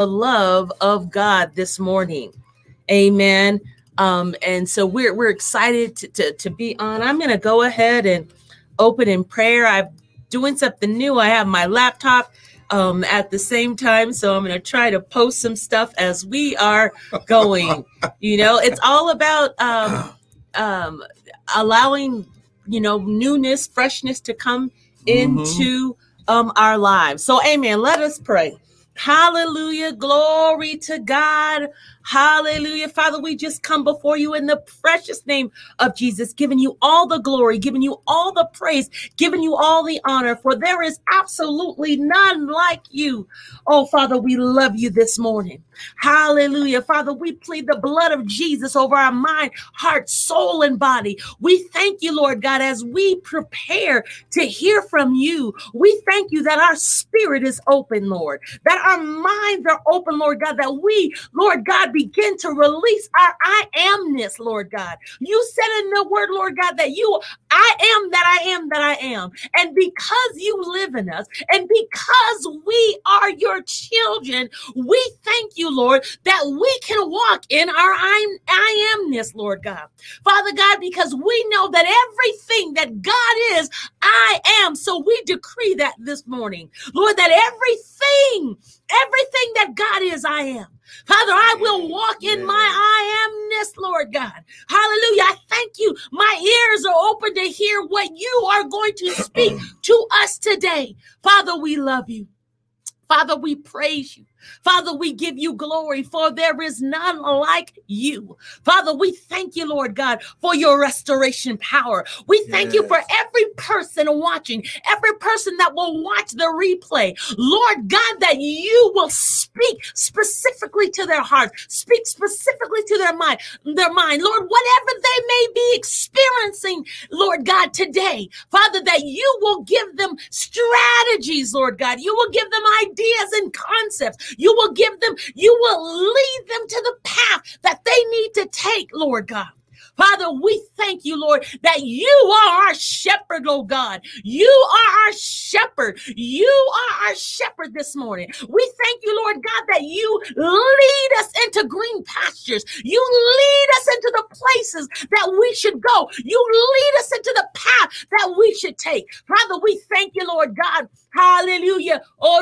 the love of God this morning. Amen. Um, and so we're we're excited to, to, to be on. I'm gonna go ahead and open in prayer. I'm doing something new. I have my laptop um, at the same time. So I'm going to try to post some stuff as we are going. you know, it's all about um, um, allowing, you know, newness, freshness to come mm-hmm. into um, our lives. So, amen. Let us pray. Hallelujah. Glory to God. Hallelujah. Father, we just come before you in the precious name of Jesus, giving you all the glory, giving you all the praise, giving you all the honor, for there is absolutely none like you. Oh, Father, we love you this morning. Hallelujah. Father, we plead the blood of Jesus over our mind, heart, soul, and body. We thank you, Lord God, as we prepare to hear from you. We thank you that our spirit is open, Lord, that our minds are open, Lord God, that we, Lord God, begin to release our I amness, Lord God. You said in the word, Lord God, that you, I am that I am that I am. And because you live in us and because we are your children, we thank you, Lord, that we can walk in our I, I amness, Lord God. Father God, because we know that everything that God is, I am. So we decree that this morning, Lord, that everything, everything that God is, I am. Father, I will walk in my I amness, Lord God. Hallelujah. I thank you. My ears are open to hear what you are going to speak to us today. Father, we love you. Father, we praise you. Father, we give you glory, for there is none like you. Father, we thank you, Lord God, for your restoration power. We thank yes. you for every person watching, every person that will watch the replay. Lord God, that you will speak specifically to their heart, speak specifically to their mind, their mind. Lord, whatever they may be experiencing, Lord God, today, Father, that you will give them strategies, Lord God. You will give them ideas and concepts. You will give them, you will lead them to the path that they need to take, Lord God. Father, we thank you, Lord, that you are our shepherd, oh God. You are our shepherd. You are our shepherd this morning. We thank you, Lord God, that you lead us into green pastures. You lead us into the places that we should go. You lead us into the path that we should take. Father, we thank you, Lord God. Hallelujah. Oh,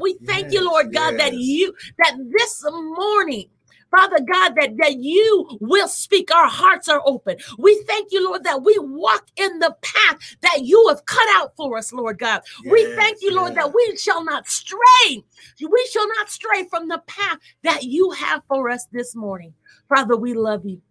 we thank yes, you, Lord God, yes. that you, that this morning, Father God, that, that you will speak. Our hearts are open. We thank you, Lord, that we walk in the path that you have cut out for us, Lord God. Yes, we thank you, Lord, that we shall not stray. We shall not stray from the path that you have for us this morning. Father, we love you.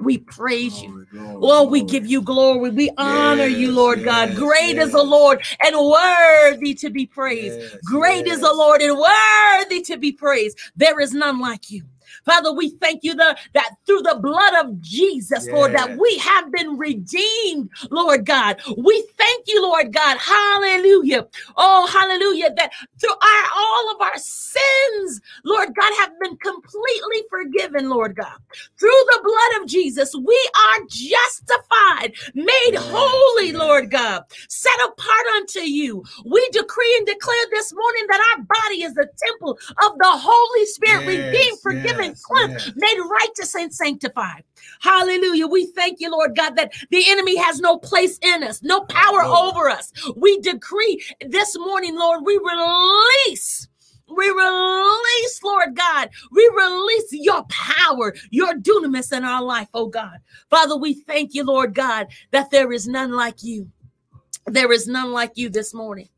We praise glory, you. Glory, Lord, oh, we give you glory. We honor yes, you, Lord yes, God. Great yes. is the Lord and worthy to be praised. Great is the Lord and worthy to be praised. There is none like you. Father, we thank you the, that through the blood of Jesus, yes. Lord, that we have been redeemed, Lord God. We thank you, Lord God. Hallelujah. Oh, hallelujah. That through our, all of our sins, Lord God, have been completely forgiven, Lord God. Through the blood of Jesus, we are justified, made holy, Lord God, set apart unto you. We decree and declare this morning that our body is the temple of the Holy Spirit, yes. redeemed, forgiven, yes, cleansed, yes. made righteous and sanctified. Hallelujah. We thank you, Lord God, that the enemy has no place in us, no power over us. We decree this morning, Lord, we release. We release, Lord God, we release your power, your dunamis in our life, oh God. Father, we thank you, Lord God, that there is none like you. There is none like you this morning.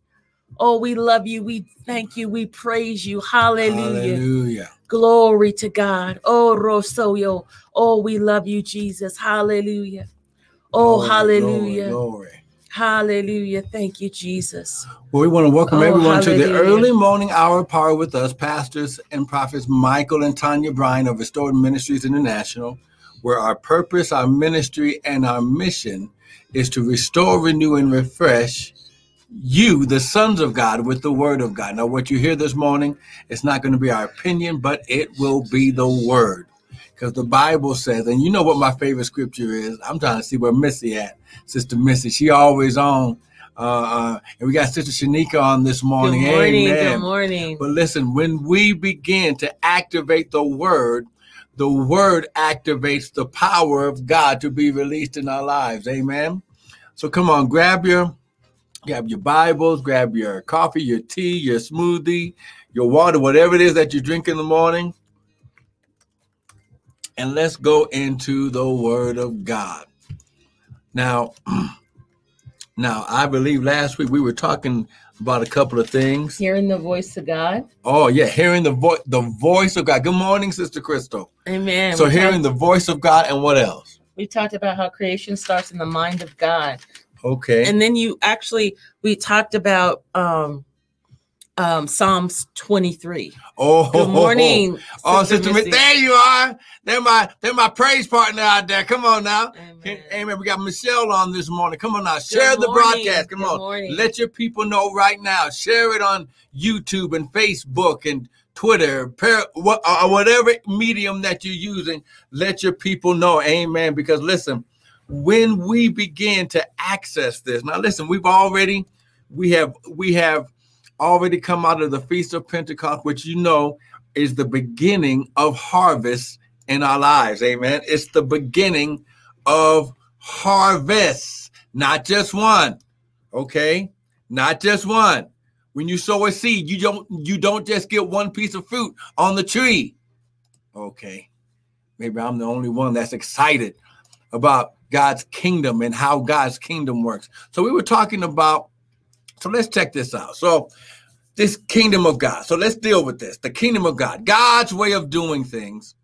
Oh, we love you. We thank you. We praise you. Hallelujah. Hallelujah. Glory to God. Oh, Rosoyo. Oh, we love you, Jesus. Hallelujah. Oh, glory, hallelujah. Glory, glory. Hallelujah. Thank you, Jesus. Well, we want to welcome oh, everyone hallelujah. to the early morning hour power with us, pastors and prophets Michael and Tanya Bryan of Restored Ministries International, where our purpose, our ministry, and our mission is to restore, renew, and refresh you, the sons of God, with the word of God. Now, what you hear this morning, it's not going to be our opinion, but it will be the word. Because the Bible says, and you know what my favorite scripture is. I'm trying to see where Missy at, Sister Missy. She always on Uh, uh, and we got Sister Shanika on this morning. Good morning. Amen. Good morning. But listen, when we begin to activate the word, the word activates the power of God to be released in our lives. Amen. So come on, grab your grab your Bibles, grab your coffee, your tea, your smoothie, your water, whatever it is that you drink in the morning. And let's go into the word of God. Now, now I believe last week we were talking about a couple of things. Hearing the voice of God. Oh yeah, hearing the voice the voice of God. Good morning, Sister Crystal. Amen. So We hearing talked- the voice of God and what else? we talked about how creation starts in the mind of God. Okay. And then you actually we talked about um um Psalms 23. oh Good morning. Oh, Sister Sister, Missy. there you are. They're my they're my praise partner out there. Come on now. Amen. Amen. We got Michelle on this morning. Come on now. Share the broadcast. Come Good on. morning. Let your people know right now. Share it on YouTube and Facebook and Twitter, par- what, uh, whatever medium that you're using. Let your people know. Amen. Because listen, when we begin to access this, now listen, we've already, we have, we have already come out of the Feast of Pentecost, which you know is the beginning of harvest in our lives. Amen. It's the beginning of harvest, not just one. Okay, not just one. When you sow a seed, you don't you don't just get one piece of fruit on the tree. Okay, maybe I'm the only one that's excited about God's kingdom and how God's kingdom works. So we were talking about. So let's check this out. So this kingdom of God. So let's deal with this. The kingdom of God, God's way of doing things.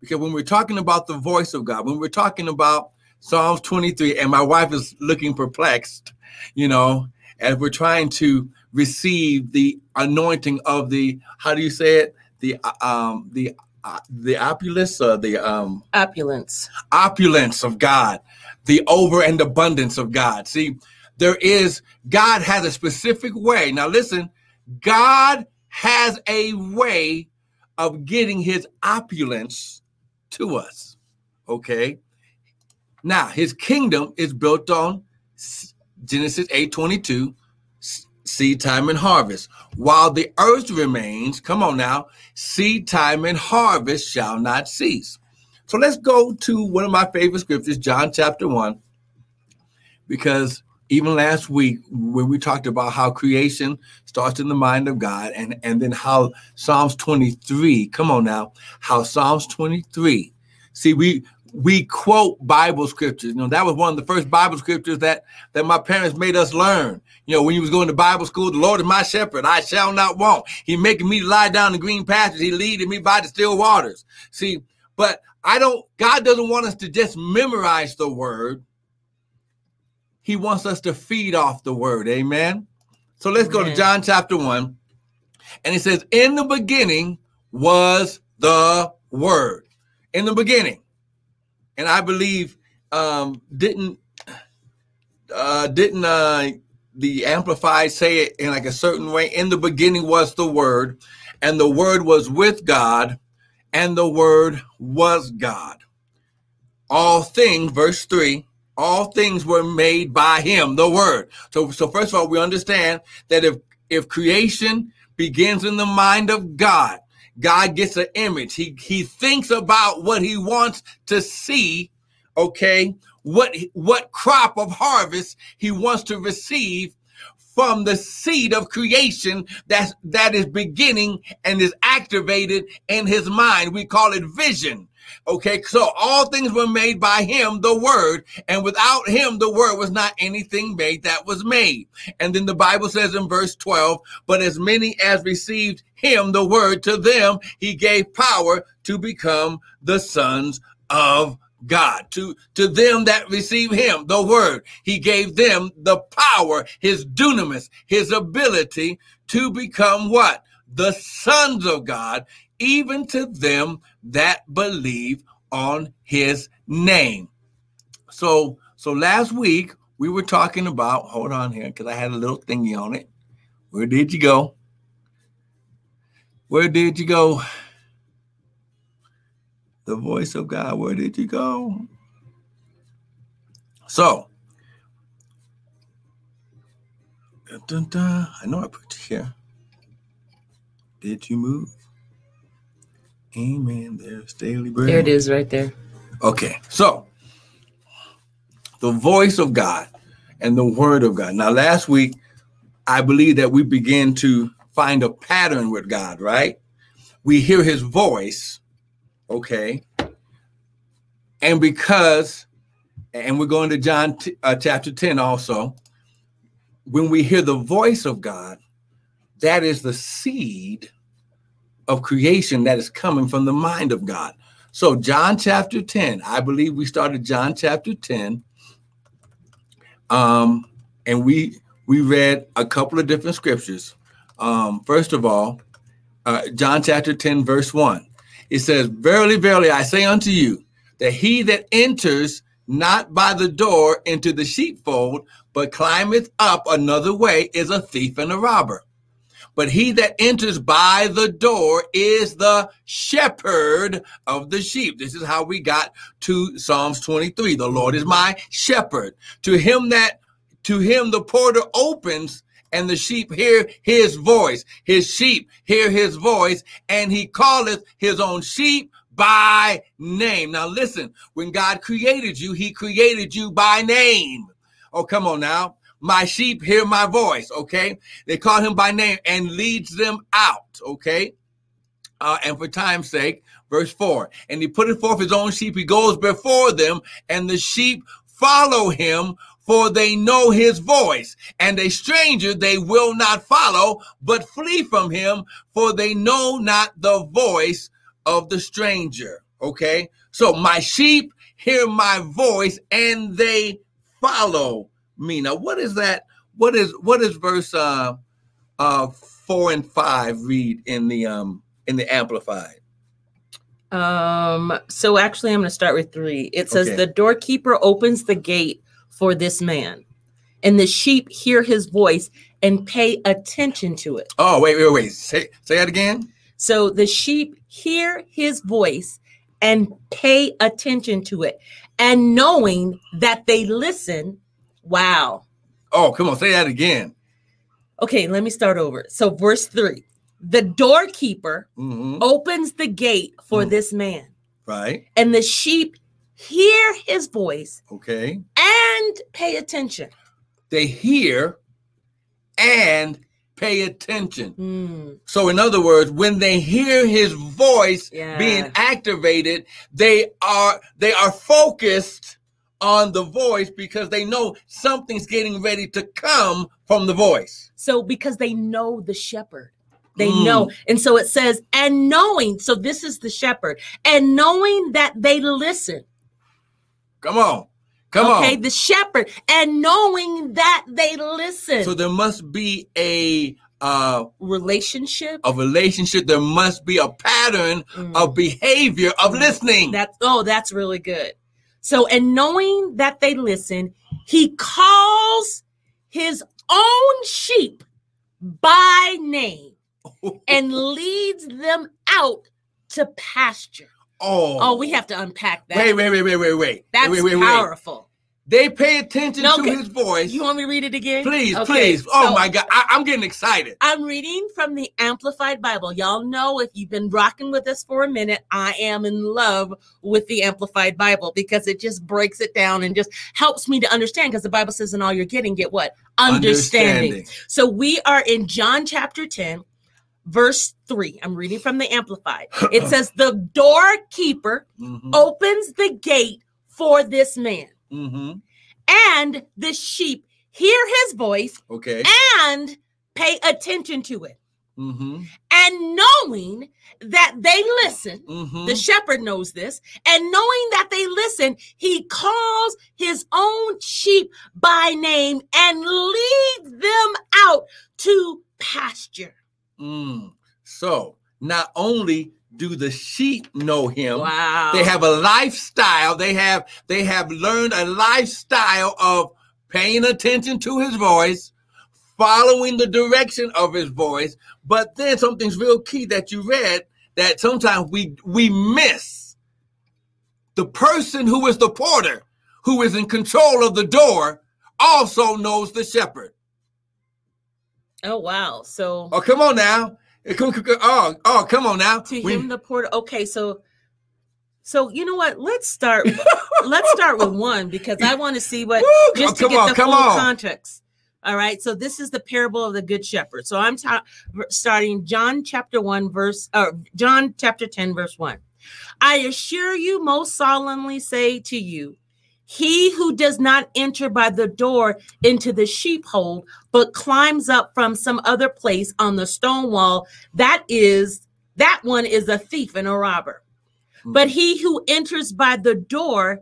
Because when we're talking about the voice of God, when we're talking about Psalms 23, and my wife is looking perplexed, you know, as we're trying to receive the anointing of the, how do you say it? The uh, um the uh, the opulence or the um Opulence. opulence of God, the over and abundance of God. See, there is, God has a specific way. Now, listen, God has a way of getting his opulence to us. Okay. Now, his kingdom is built on Genesis 8 22, seed time and harvest. While the earth remains, come on now, seed time and harvest shall not cease. So let's go to one of my favorite scriptures, John chapter 1, because even last week when we talked about how creation starts in the mind of God and, and then how Psalms 23, come on now, how Psalms 23, see, we we quote Bible scriptures. You know, that was one of the first Bible scriptures that that my parents made us learn. You know, when you was going to Bible school, the Lord is my shepherd, I shall not want. He making me lie down in green pastures. He leading me by the still waters. See, but I don't, God doesn't want us to just memorize the word. He wants us to feed off the word. Amen. So let's go to John chapter 1. And it says, In the beginning was the word. In the beginning. And I believe um didn't uh didn't uh the amplified say it in like a certain way. In the beginning was the word, and the word was with God, and the word was God. All things, verse 3, all things were made by him, the word. So so first of all, we understand that if if creation begins in the mind of God, God gets an image. He he thinks about what he wants to see, okay? What what crop of harvest he wants to receive from the seed of creation that that is beginning and is activated in his mind. We call it vision. Okay, so all things were made by him, the word, and without him, the word was not anything made that was made. And then the Bible says in verse 12, but as many as received him, the word, to them he gave power to become the sons of God. To, to them that receive him, the word, he gave them the power, his dunamis, his ability to become what? The sons of God, even to them that believe on his name. So, so last week we were talking about, hold on here, because I had a little thingy on it. Where did you go? Where did you go? The voice of God, where did you go? So, Dun, dun. I know I put you here. Did you move? Amen. There's daily bread. There it is, right there. Okay, so the voice of God and the word of God. Now, last week, I believe that we began to find a pattern with God, right? We hear his voice, okay? And because, and we're going to John t- uh, chapter 10 also, when we hear the voice of God, that is the seed of creation that is coming from the mind of God. So, John chapter 10, I believe we started John chapter 10. Um, and we we read a couple of different scriptures. Um, first of all, uh, John chapter 10, verse 1. It says, Verily, verily, I say unto you, that he that enters not by the door into the sheepfold, but climbeth up another way is a thief and a robber. But he that enters by the door is the shepherd of the sheep. This is how we got to Psalms 23. The Lord is my shepherd. To him that, to him the porter opens and the sheep hear his voice. His sheep hear his voice and he calleth his own sheep by name. Now listen, when God created you, he created you by name. Oh, come on now. My sheep hear my voice, okay? They call him by name and leads them out, okay? Uh, and for time's sake, verse 4 and he put forth his own sheep, he goes before them, and the sheep follow him, for they know his voice. And a stranger they will not follow, but flee from him, for they know not the voice of the stranger. Okay, so my sheep hear my voice and they follow me. Now, what is that? What is what is verse uh uh four and five read in the um in the amplified? Um, so actually I'm gonna start with three. It says okay. the doorkeeper opens the gate for this man, and the sheep hear his voice and pay attention to it. Oh, wait, wait, wait. Say say that again. So the sheep hear his voice and pay attention to it. And knowing that they listen, Wow. Oh, come on, say that again. Okay, let me start over. So, verse three the doorkeeper mm-hmm. opens the gate for mm-hmm. this man. Right. And the sheep hear his voice. Okay. And pay attention. They hear and pay attention. Mm. So, in other words, when they hear his voice yeah. being activated, they are they are focused on the voice because they know something's getting ready to come from the voice. So because they know the shepherd. They mm. know. And so it says, and knowing, so this is the shepherd, and knowing that they listen. Come on. Come okay, on. Okay, the shepherd, and knowing that they listen. So there must be a uh relationship a relationship there must be a pattern mm. of behavior of mm. listening that's oh that's really good so, and knowing that they listen, he calls his own sheep by name and leads them out to pasture. Oh, oh, we have to unpack that. Wait, wait, wait, wait, wait, wait. That's wait, wait, wait, powerful. They pay attention no, to okay. his voice. You want me to read it again? Please, okay. please. Oh so, my God. I, am getting excited. I'm reading from the Amplified Bible. Y'all know if you've been rocking with us for a minute, I am in love with the Amplified Bible because it just breaks it down and just helps me to understand. Because the Bible says, in all you're getting, get what? Understanding. Understanding. So we are in John chapter 10 verse 3. I'm reading from the Amplified. It says, The doorkeeper mm-hmm. opens the gate for this man. Mm-hmm. And the sheep hear his voice okay. and pay attention to it. Mm-hmm. And knowing that they listen, mm-hmm. the shepherd knows this, and knowing that they listen, he calls his own sheep by name and leads them out to pasture. Mm. So, not only do the sheep know him wow. they have a lifestyle they have they have learned a lifestyle of paying attention to his voice following the direction of his voice. But then something's real key that you read that sometimes we we miss the person who is the porter who is in control of the door also knows the shepherd Oh wow! So oh, come on now. Oh, oh, come on now. To him, the porter. Okay, so, so you know what? Let's start. let's start with one because I want to see what Woo, just to get on, the full on. context. All right. So this is the parable of the good shepherd. So I'm ta- starting John chapter one verse, uh, John chapter ten verse one. I assure you, most solemnly say to you, he who does not enter by the door into the sheepfold, but climbs up from some other place on the stone wall, that is, that one is a thief and a robber. Mm-hmm. But he who enters by the door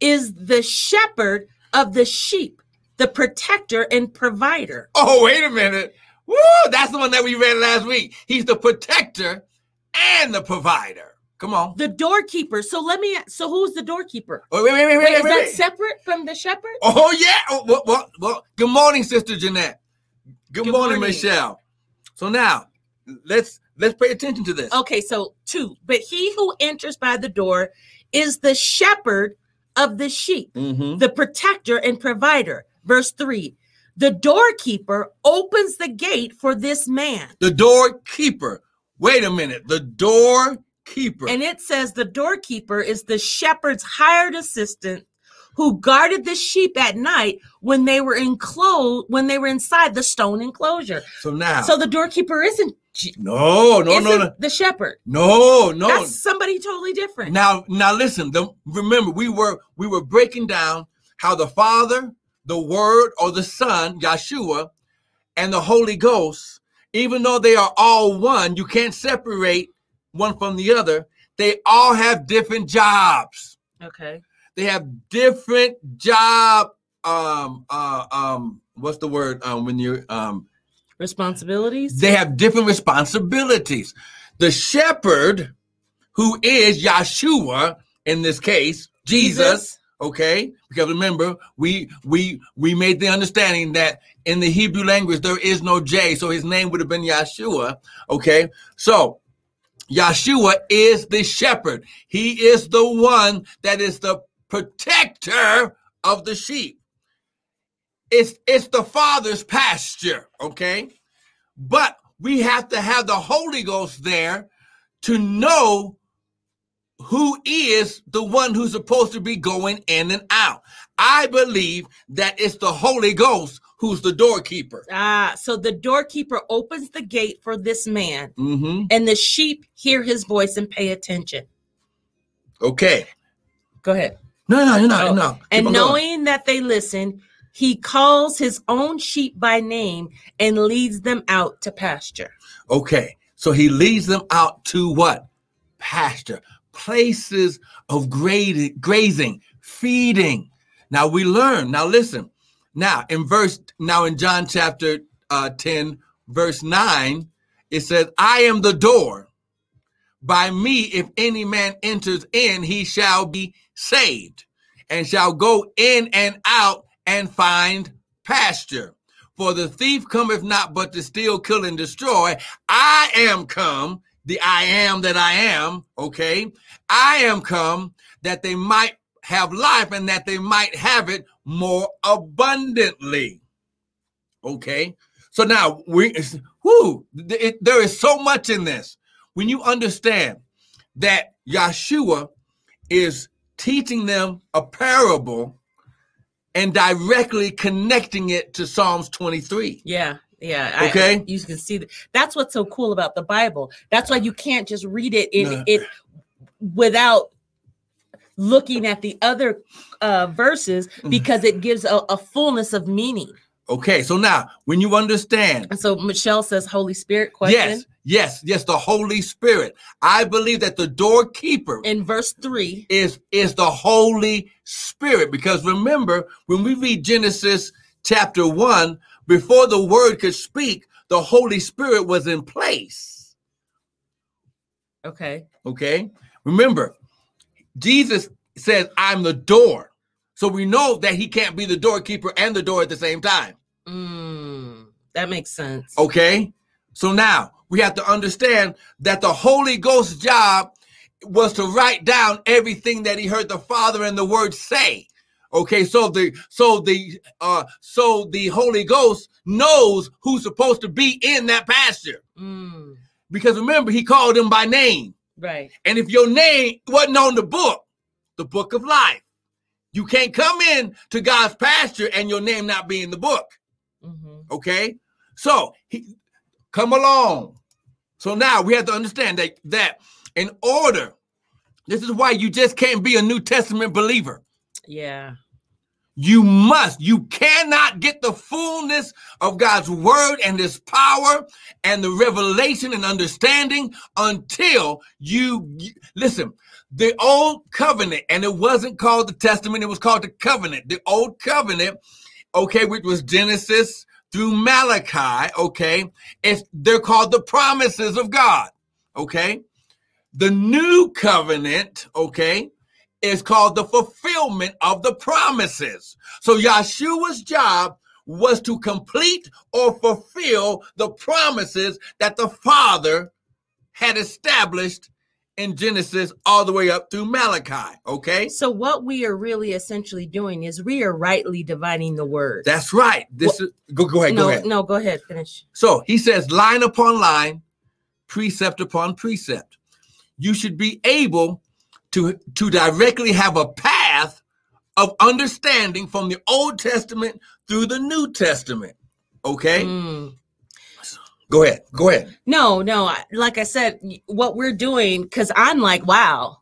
is the shepherd of the sheep, the protector and provider. Oh, wait a minute. Woo, that's the one that we read last week. He's the protector and the provider. Come on. The doorkeeper. So let me. So who's the doorkeeper? wait, wait, wait, wait, wait. Is wait, that separate from the shepherd? Oh yeah. Oh, well, well, well, good morning, Sister Jeanette. Good, good morning, morning, Michelle. So now let's let's pay attention to this. Okay, so two. But he who enters by the door is the shepherd of the sheep, mm-hmm. the protector and provider. Verse three. The doorkeeper opens the gate for this man. The doorkeeper. Wait a minute. The door keeper. And it says the doorkeeper is the shepherd's hired assistant who guarded the sheep at night when they were enclosed when they were inside the stone enclosure. So now So the doorkeeper isn't no, no, isn't no, no. The shepherd. No, no. That's somebody totally different. Now, now listen. The, remember, we were we were breaking down how the Father, the Word, or the Son, Yeshua, and the Holy Ghost, even though they are all one, you can't separate one from the other, they all have different jobs. Okay. They have different job um uh um what's the word um when you're um responsibilities? They have different responsibilities. The shepherd who is Yeshua in this case, Jesus, Jesus okay because remember we we we made the understanding that in the hebrew language there is no j so his name would have been yeshua okay so Yeshua is the shepherd. He is the one that is the protector of the sheep. It's it's the Father's pasture, okay? But we have to have the Holy Ghost there to know who is the one who's supposed to be going in and out. I believe that it's the Holy Ghost who's the doorkeeper. Ah, so the doorkeeper opens the gate for this man, mm-hmm. and the sheep hear his voice and pay attention. Okay. Go ahead. No, no, no, oh. no. and knowing going. that they listen, he calls his own sheep by name and leads them out to pasture. Okay. So he leads them out to what? Pasture, places of grazing, feeding. Now we learn. Now listen, now, in verse, now in John chapter uh, 10, verse 9, it says, I am the door. By me, if any man enters in, he shall be saved and shall go in and out and find pasture. For the thief cometh not but to steal, kill, and destroy. I am come, the I am that I am, okay? I am come that they might have life and that they might have it more abundantly. Okay. So now we, whoo, it, there is so much in this. When you understand that Yeshua is teaching them a parable and directly connecting it to Psalms 23. Yeah. Yeah. Okay. I, you can see that. That's what's so cool about the Bible. That's why you can't just read it in no. it without looking at the other uh, verses mm-hmm. because it gives a, a fullness of meaning. Okay, so now when you understand, and so Michelle says, Holy Spirit question. Yes, yes, yes, the Holy Spirit. I believe that the doorkeeper in verse three is is the Holy Spirit because remember when we read Genesis chapter one, before the word could speak, the Holy Spirit was in place. Okay. Okay. Remember, Jesus says, I'm the door. So we know that he can't be the doorkeeper and the door at the same time. Mm, that makes sense. Okay. So now we have to understand that the Holy Ghost's job was to write down everything that he heard the Father and the Word say. Okay, so the so the uh so the Holy Ghost knows who's supposed to be in that pasture. Mm. Because remember, he called him by name. Right. And if your name wasn't on the book, the book of life, you can't come in to God's pasture and your name not be in the book. Mm-hmm. Okay? So he come along. So now we have to understand that that in order, this is why you just can't be a New Testament believer. Yeah. You must, you cannot get the fullness of God's word and his power and the revelation and understanding until you listen. The old covenant, and it wasn't called the testament, it was called the covenant. The old covenant, okay, which was Genesis through Malachi, okay, it's they're called the promises of God, okay. The new covenant, okay, is called the fulfillment of the promises. So Yeshua's job was to complete or fulfill the promises that the Father had established in Genesis all the way up through Malachi. Okay. So what we are really essentially doing is we are rightly dividing the word. That's right. This well, is go, go ahead. No, go ahead. No, go ahead. Finish. So he says line upon line, precept upon precept. You should be able to, to directly have a path of understanding from the Old Testament through the New Testament. Okay? Mm. Go ahead. Go ahead. No, no. Like I said, what we're doing, because I'm like, wow,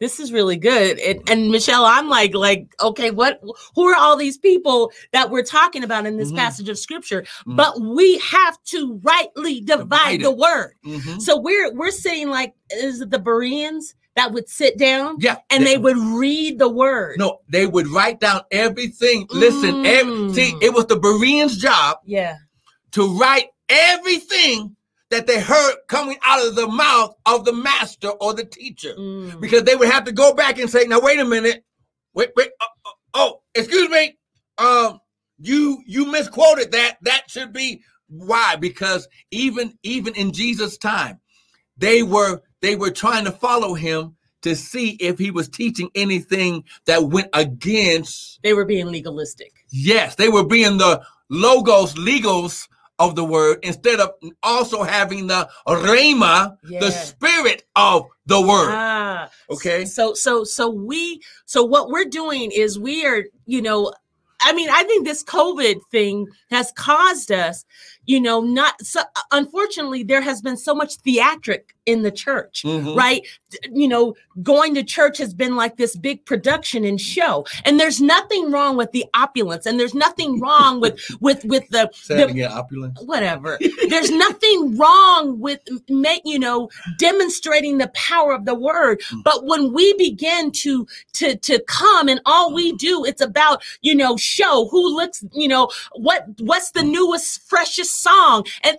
this is really good. It, and Michelle, I'm like, like, okay, what? Who are all these people that we're talking about in this mm-hmm. passage of scripture? Mm-hmm. But we have to rightly divide, divide the word. Mm-hmm. So we're we're saying like, is it the Bereans? That would sit down yeah, and they, they would read the word. No, they would write down everything. Mm. Listen, every, see, it was the Bereans' job yeah. to write everything that they heard coming out of the mouth of the master or the teacher. Mm. Because they would have to go back and say, now wait a minute. Wait, wait, uh, uh, oh, excuse me. Um, you you misquoted that. That should be why? Because even even in Jesus' time, they were they were trying to follow him to see if he was teaching anything that went against. They were being legalistic. Yes, they were being the logos, legals of the word instead of also having the rhema, yeah. the spirit of the word. Ah, okay. So so so we so what we're doing is we are, you know, I mean, I think this COVID thing has caused us you know not so unfortunately there has been so much theatric in the church mm-hmm. right? You know going to church has been like this big production and show. And there's nothing wrong with the opulence and there's nothing wrong with with with the, the again, opulence. Whatever. There's nothing wrong with you know demonstrating the power of the word. Mm-hmm. but when we begin to to to come and all we do it's about you know show who looks you know what what's the newest freshest song. And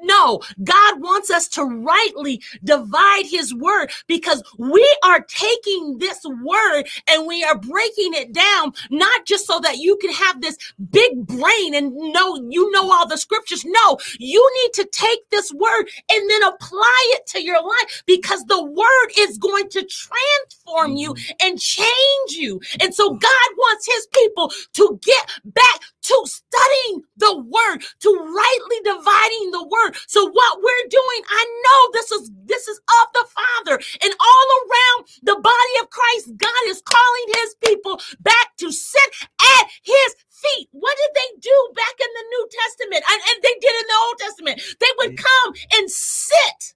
no, God wants us to rightly divide his word because we are taking this word and we are breaking it down, not just so that you can have this big brain and know you know all the scriptures. No, you need to take this word and then apply it to your life because the word is going to transform you mm-hmm. and change you. And so God wants his people to get back to studying the word, to rightly dividing the word. So what we're doing, I know this is this is of the Father. And all around the body of Christ, God is calling his people back to sit at his feet. What did they do back in the New Testament? And, and they did in the Old Testament. They would come and sit,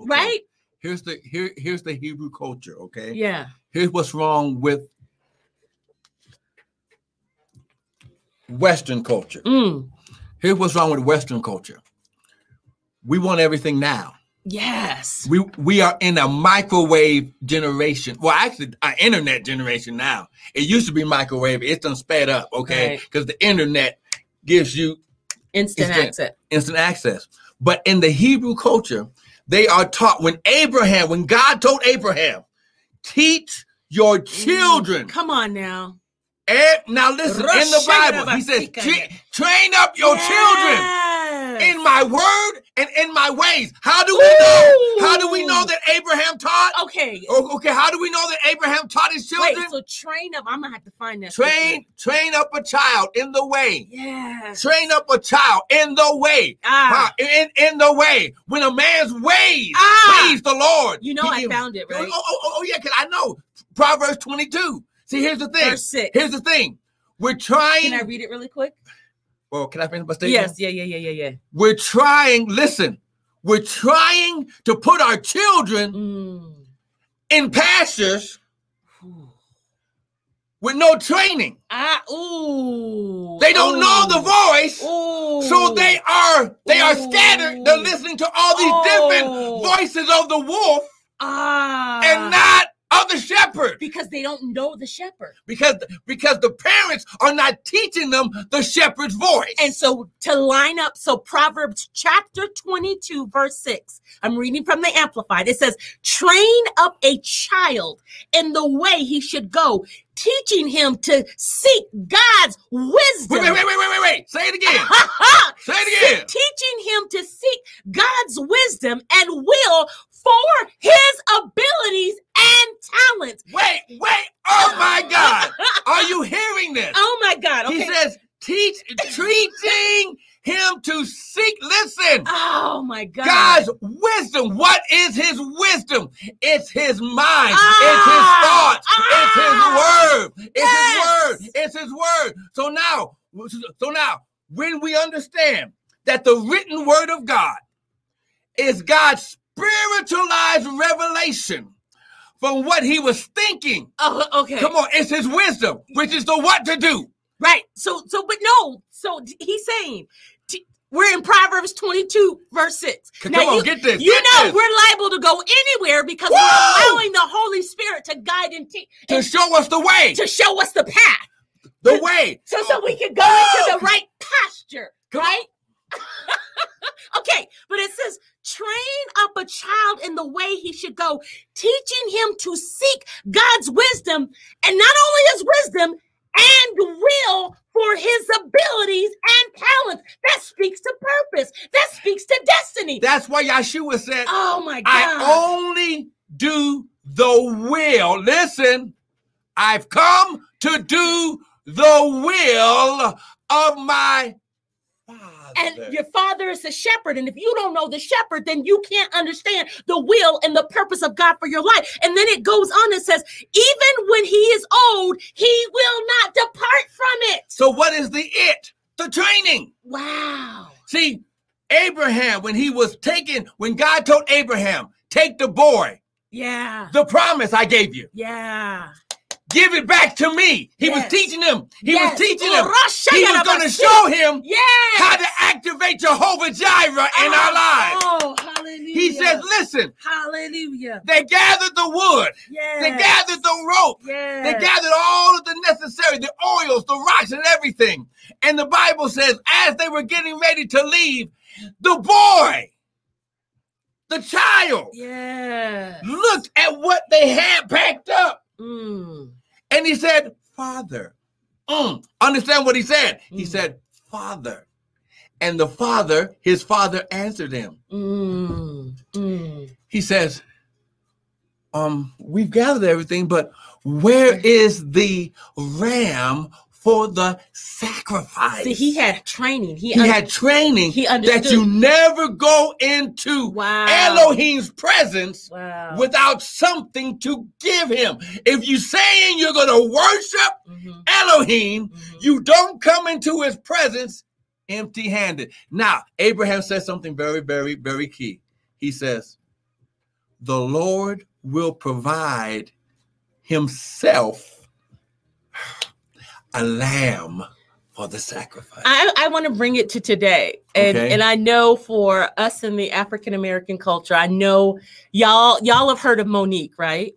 okay. right? Here's the here here's the Hebrew culture, okay? Yeah. Here's what's wrong with Western culture. Mm. Here's what's wrong with Western culture. We want everything now. Yes. We we are in a microwave generation. Well, actually, our internet generation now. It used to be microwave. It's done sped up, okay? Because right. the internet gives you instant, instant access. Instant access. But in the Hebrew culture, they are taught when Abraham, when God told Abraham, teach your children. Come on now And now listen, in the Bible, he says, train up your yes. children in my word and in my ways. How do we know? How do we know that Abraham taught? Okay. Okay, how do we know that Abraham taught his children? Wait, so train up. I'm gonna have to find that. Train, train up a child in the way. Yeah. Train up a child in the way. Ah. in, in the way. When a man's ways ah. please the Lord. You know, he, I found it, right? Oh, oh, oh, oh yeah, because I know. Proverbs 22. See, here's the thing. Verse six. Here's the thing. We're trying. Can I read it really quick? Well, can I finish my statement? Yes, yeah, yeah, yeah, yeah, yeah. We're trying, listen, we're trying to put our children mm. in pastures with no training. Ah, ooh. They don't ooh, know the voice. Ooh, so they are they are scattered. They're listening to all these different oh. voices of the wolf. Ah. And not of the shepherd because they don't know the shepherd because because the parents are not teaching them the shepherd's voice and so to line up so proverbs chapter 22 verse 6 i'm reading from the amplified it says train up a child in the way he should go teaching him to seek God's wisdom. Wait, wait, wait, wait, wait, wait. Say it again. Say it again. Teaching him to seek God's wisdom and will for his abilities and talents. Wait, wait. Oh my God. Are you hearing this? Oh my God. Okay. He says, teach, teaching him to seek. Listen. Oh my God. God's wisdom. What is his wisdom? It's his mind. Ah, it's his thoughts. Ah, it's his word. It's yes. his word. It's his word. So now, so now, when we understand that the written word of God is God's spiritualized revelation from what he was thinking. Oh, okay. Come on, it's his wisdom, which is the what to do. Right. So, so, but no. So he's saying we're in Proverbs 22, verse 6. Come now, on, you, get this. You get know, this. we're liable to go anywhere because Whoa! we're allowing the Holy Spirit to guide and teach. To show us the way. To show us the path. The way. So, so we can go Whoa! into the right pasture, Come right? okay, but it says, train up a child in the way he should go, teaching him to seek God's wisdom, and not only his wisdom, and will for his abilities and talents. That speaks to purpose. That speaks to destiny. That's why Yeshua said, Oh my God. I only do the will. Listen, I've come to do the will of my and your father is a shepherd. And if you don't know the shepherd, then you can't understand the will and the purpose of God for your life. And then it goes on and says, even when he is old, he will not depart from it. So, what is the it? The training. Wow. See, Abraham, when he was taken, when God told Abraham, take the boy. Yeah. The promise I gave you. Yeah. Give it back to me. He yes. was teaching him. He yes. was teaching him. He was going to show him yes. how to activate Jehovah Jireh in oh, our lives. Oh, hallelujah. He says, listen. Hallelujah. They gathered the wood. They gathered the rope. They gathered all of the necessary, the oils, the rocks, and everything. And the Bible says, as they were getting ready to leave, the boy, the child, yeah, looked at what they had packed up. Mm. And he said, Father. Mm. Understand what he said? Mm. He said, Father. And the father, his father answered him. Mm. mm. He says, um, we've gathered everything, but where is the ram for the sacrifice. See, he had training. He, he un- had training he understood. that you never go into wow. Elohim's presence wow. without something to give him. If you saying you're going to worship mm-hmm. Elohim, mm-hmm. you don't come into his presence empty-handed. Now, Abraham says something very, very, very key. He says, "The Lord will provide himself." A lamb for the sacrifice. I, I want to bring it to today. And okay. and I know for us in the African American culture, I know y'all y'all have heard of Mo'Nique, right?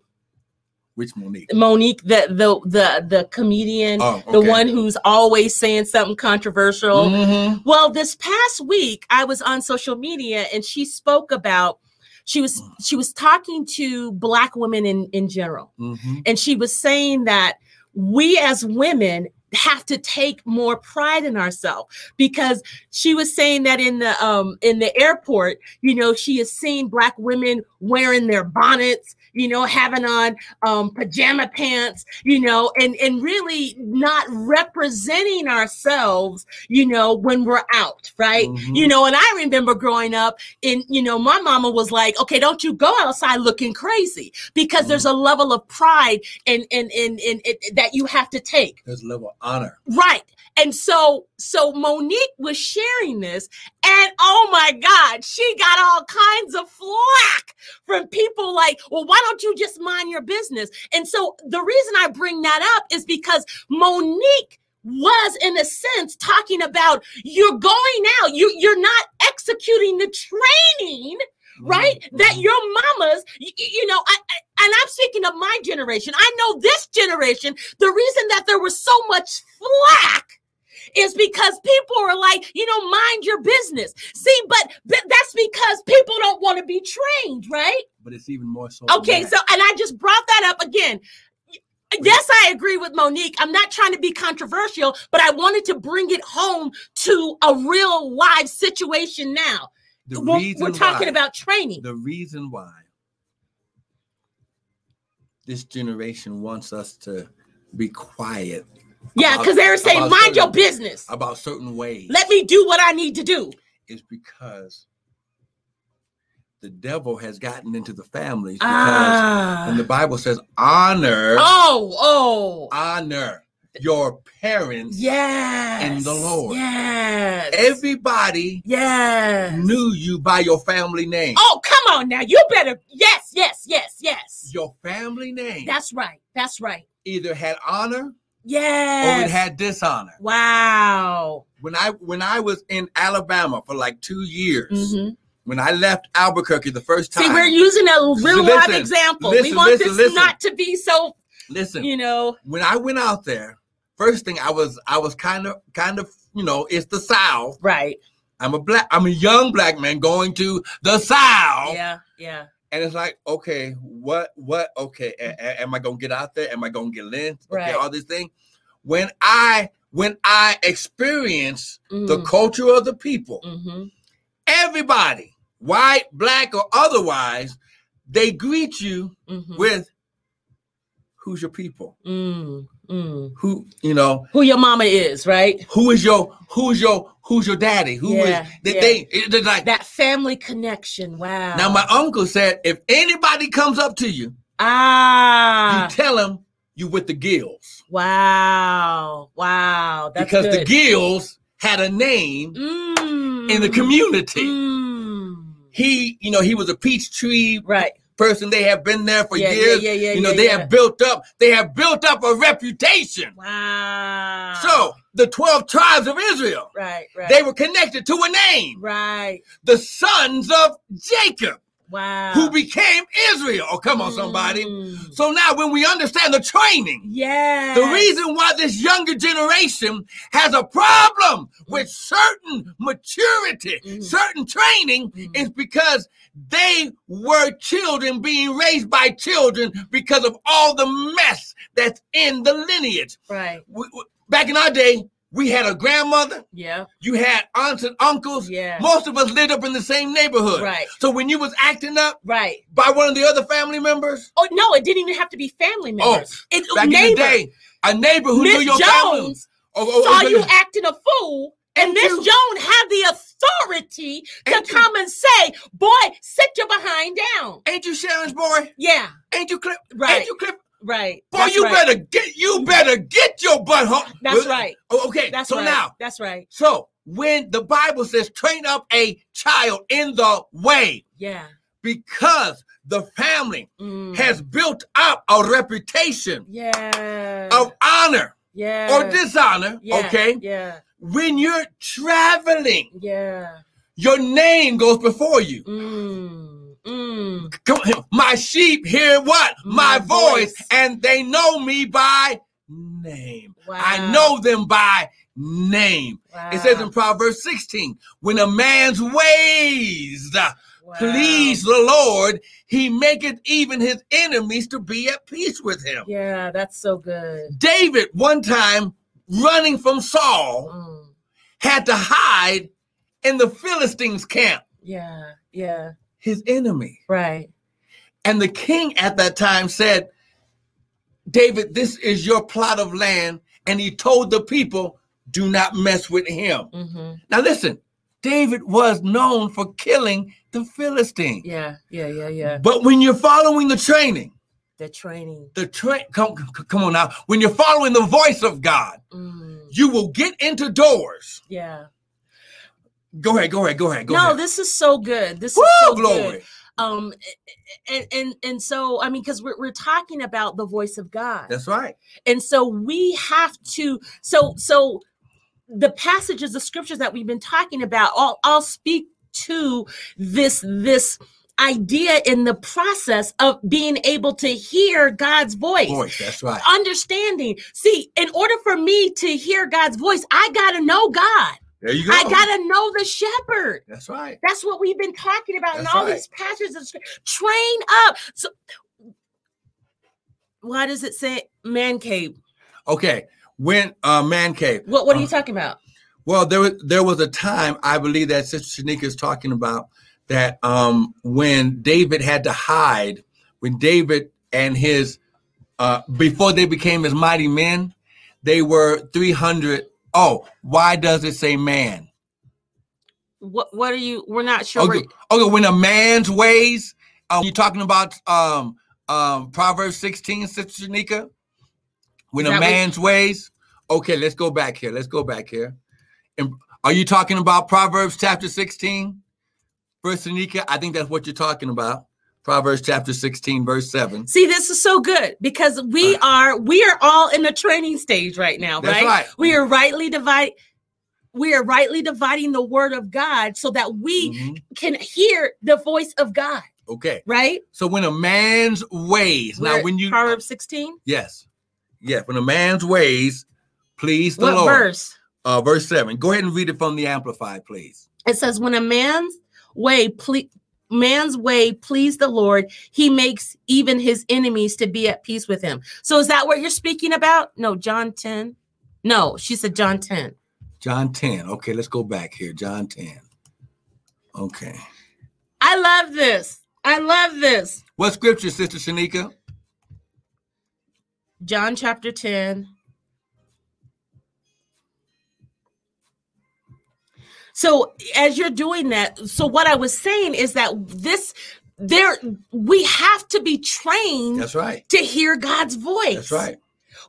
Which Mo'Nique? Mo'Nique, the the the the comedian, oh, okay. the one who's always saying something controversial. Mm-hmm. Well, this past week I was on social media and she spoke about she was she was talking to black women in in general. Mm-hmm. And she was saying that we as women have to take more pride in ourselves because she was saying that in the um in the airport you know she has seen black women wearing their bonnets you know, having on um, pajama pants, you know, and and really not representing ourselves, you know, when we're out, right? Mm-hmm. You know, and I remember growing up, and you know, my mama was like, "Okay, don't you go outside looking crazy," because mm-hmm. there's a level of pride and and and and that you have to take. There's a level of honor, right? And so, so Mo'Nique was sharing this, and oh my God, she got all kinds of flack from people like, well, why don't you just mind your business? And so the reason I bring that up is because Mo'Nique was in a sense talking about you're going out, you, you're not executing the training right? Mm-hmm. That your mamas, you, you know, I, I, and I'm speaking of my generation. I know this generation, the reason that there was so much flack is because people are like, you know, mind your business. See, but, but that's because people don't want to be trained, right? But it's even more so. Okay, so and I just brought that up again. Yes, I agree with Mo'Nique. I'm not trying to be controversial, but I wanted to bring it home to a real live situation now. The we're, we're talking why, about training. The reason why this generation wants us to be quiet yeah, because they were saying, mind certain, your business. About certain ways. Let me do what I need to do. Is because the devil has gotten into the families because ah. when the Bible says honor. Oh, oh. Honor your parents yes in the Lord. Yes. Everybody yes knew you by your family name. Oh, come on now. You better yes, yes, yes, yes. Your family name. That's right. That's right. Either had honor yeah. Or it had dishonor. Wow. When I when I was in Alabama for like two years, mm-hmm. when I left Albuquerque the first time. See, we're using a real life example. Listen, we want listen, this listen. not to be so. Listen, you know. When I went out there, first thing I was I was kind of kind of you know it's the South, right? I'm a black I'm a young black man going to the South. Yeah, yeah. And it's like, okay, what, what, okay, a, a, am I gonna get out there? Am I gonna get lynched? Okay, right. all this thing. When I when I experience mm-hmm. the culture of the people, mm-hmm. everybody, white, black, or otherwise, they greet you mm-hmm. with who's your people? Mm, mm. Who you know? Who your mama is, right? Who is your who's your who's your daddy? Who yeah, is they, yeah. they like that family connection. Wow. Now my uncle said if anybody comes up to you, ah, you tell them you with the Gills. Wow. Wow. That's because good. the Gills had a name mm. in the community. Mm. He, you know, he was a peach tree right person. They have been there for yeah, years. Yeah, yeah, you know, yeah, they yeah. have built up, they have built up a reputation. Wow. So the 12 tribes of Israel, right, right. They were connected to a name. Right. The sons of Jacob. Wow. Who became Israel. Oh, come on, somebody. Mm. So now when we understand the training, yeah, the reason why this younger generation has a problem with certain maturity, mm. certain training mm. is because they were children being raised by children because of all the mess that's in the lineage. Right. We, we, back in our day, we had a grandmother. Yeah. You had aunts and uncles. Yeah. Most of us lived up in the same neighborhood. Right. So when you was acting up, right, by one of the other family members. Oh no, it didn't even have to be family oh, members. Oh, it, back neighbor. in the day, a neighbor who Ms. knew your Jones family. Oh, oh, oh, saw you acting a fool. And Miss Jones had the authority to Ain't come you, and say, "Boy, sit your behind down." Ain't you Sharon's boy? Yeah. Ain't you Clip? Right. Ain't you Clip? Right. Boy, you right. better get you better get your butt home. That's right. Oh, okay. That's so right. now. That's right. So when the Bible says train up a child in the way. Yeah. Because the family mm. has built up a reputation yeah. of honor yeah. or dishonor. Yeah. Okay. Yeah. When you're traveling, yeah. Your name goes before you. Mm. Mm. My sheep hear what? My, My voice. voice. and they know me by name. Wow. I know them by name. Wow. It says in Proverbs 16, when a man's ways wow. wow. please the Lord, he maketh even his enemies to be at peace with him. Yeah, that's so good. David, one time running from Saul, mm. had to hide in the Philistines' camp. Yeah, yeah. His enemy. Right. And the king at that time said, David, this is your plot of land. And he told the people, do not mess with him. Mm-hmm. Now, listen, David was known for killing the Philistine. Yeah, yeah, yeah, yeah. But when you're following the training, the training, the train, come, come on now. When you're following the voice of God, mm. you will get into doors. Yeah. Go ahead, go ahead, go ahead, go no, ahead. this is so good. This Woo, is so glory. good. Um, and and and so I mean, because we're we're talking about the voice of God. That's right. And so we have to. So so the passages, the scriptures that we've been talking about, all I'll speak to this this idea in the process of being able to hear God's voice. Voice, that's right. Understanding. See, in order for me to hear God's voice, I got to know God. There you go. I gotta know the shepherd. That's right. That's what we've been talking about That's in all right. these passages. Train up. So, why does it say man cave? Okay, when uh, man cave. What What are uh, you talking about? Well, there was there was a time I believe that Sister Shanika is talking about that um, when David had to hide, when David and his uh, before they became his mighty men, they were three hundred Oh, why does it say man? What what are you we're not sure. Okay, okay when a man's ways, um, you're talking about um um Proverbs 16, Sister Shanika? When a man's what... ways. Okay, let's go back here. Let's go back here. And are you talking about Proverbs chapter 16? First Shanika? I think that's what you're talking about. Proverbs chapter 16, verse 7. See, this is so good because we are we are all in the training stage right now, right? right? We are rightly dividing we are rightly dividing the word of God so that we mm-hmm. can hear the voice of God. Okay. Right? So when a man's ways, We're now when you Proverbs 16? Yes. Yeah, when a man's ways please the what Lord. verse? Uh verse 7. Go ahead and read it from the amplified, please. It says when a man's way please man's way please the Lord, he makes even his enemies to be at peace with him. So is that what you're speaking about? No, John 10. No, she said John 10. John 10. Okay, let's go back here. John 10. Okay. I love this. I love this. What scripture, Sister Shanika? John chapter 10, So as you're doing that, so what I was saying is that this there we have to be trained that's right to hear God's voice. That's right.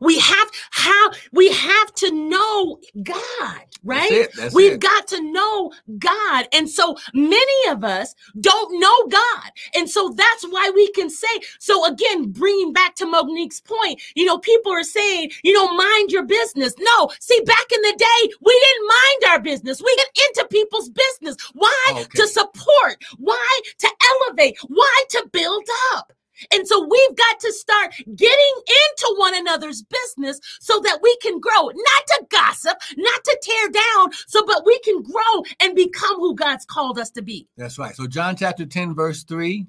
We have how we have to know God, right? That's it, that's We've it. got to know God. And so many of us don't know God. And so that's why we can say, so again, bringing back to Mo'Nique's point, you know, people are saying, you know, mind your business. No, see, back in the day, we didn't mind our business. We get into people's business. Why? Okay. To support. Why? To elevate. Why? To build up. And so we've got to start getting into one another's business so that we can grow, not to gossip, not to tear down, so but we can grow and become who God's called us to be. That's right. So John chapter 10 verse 3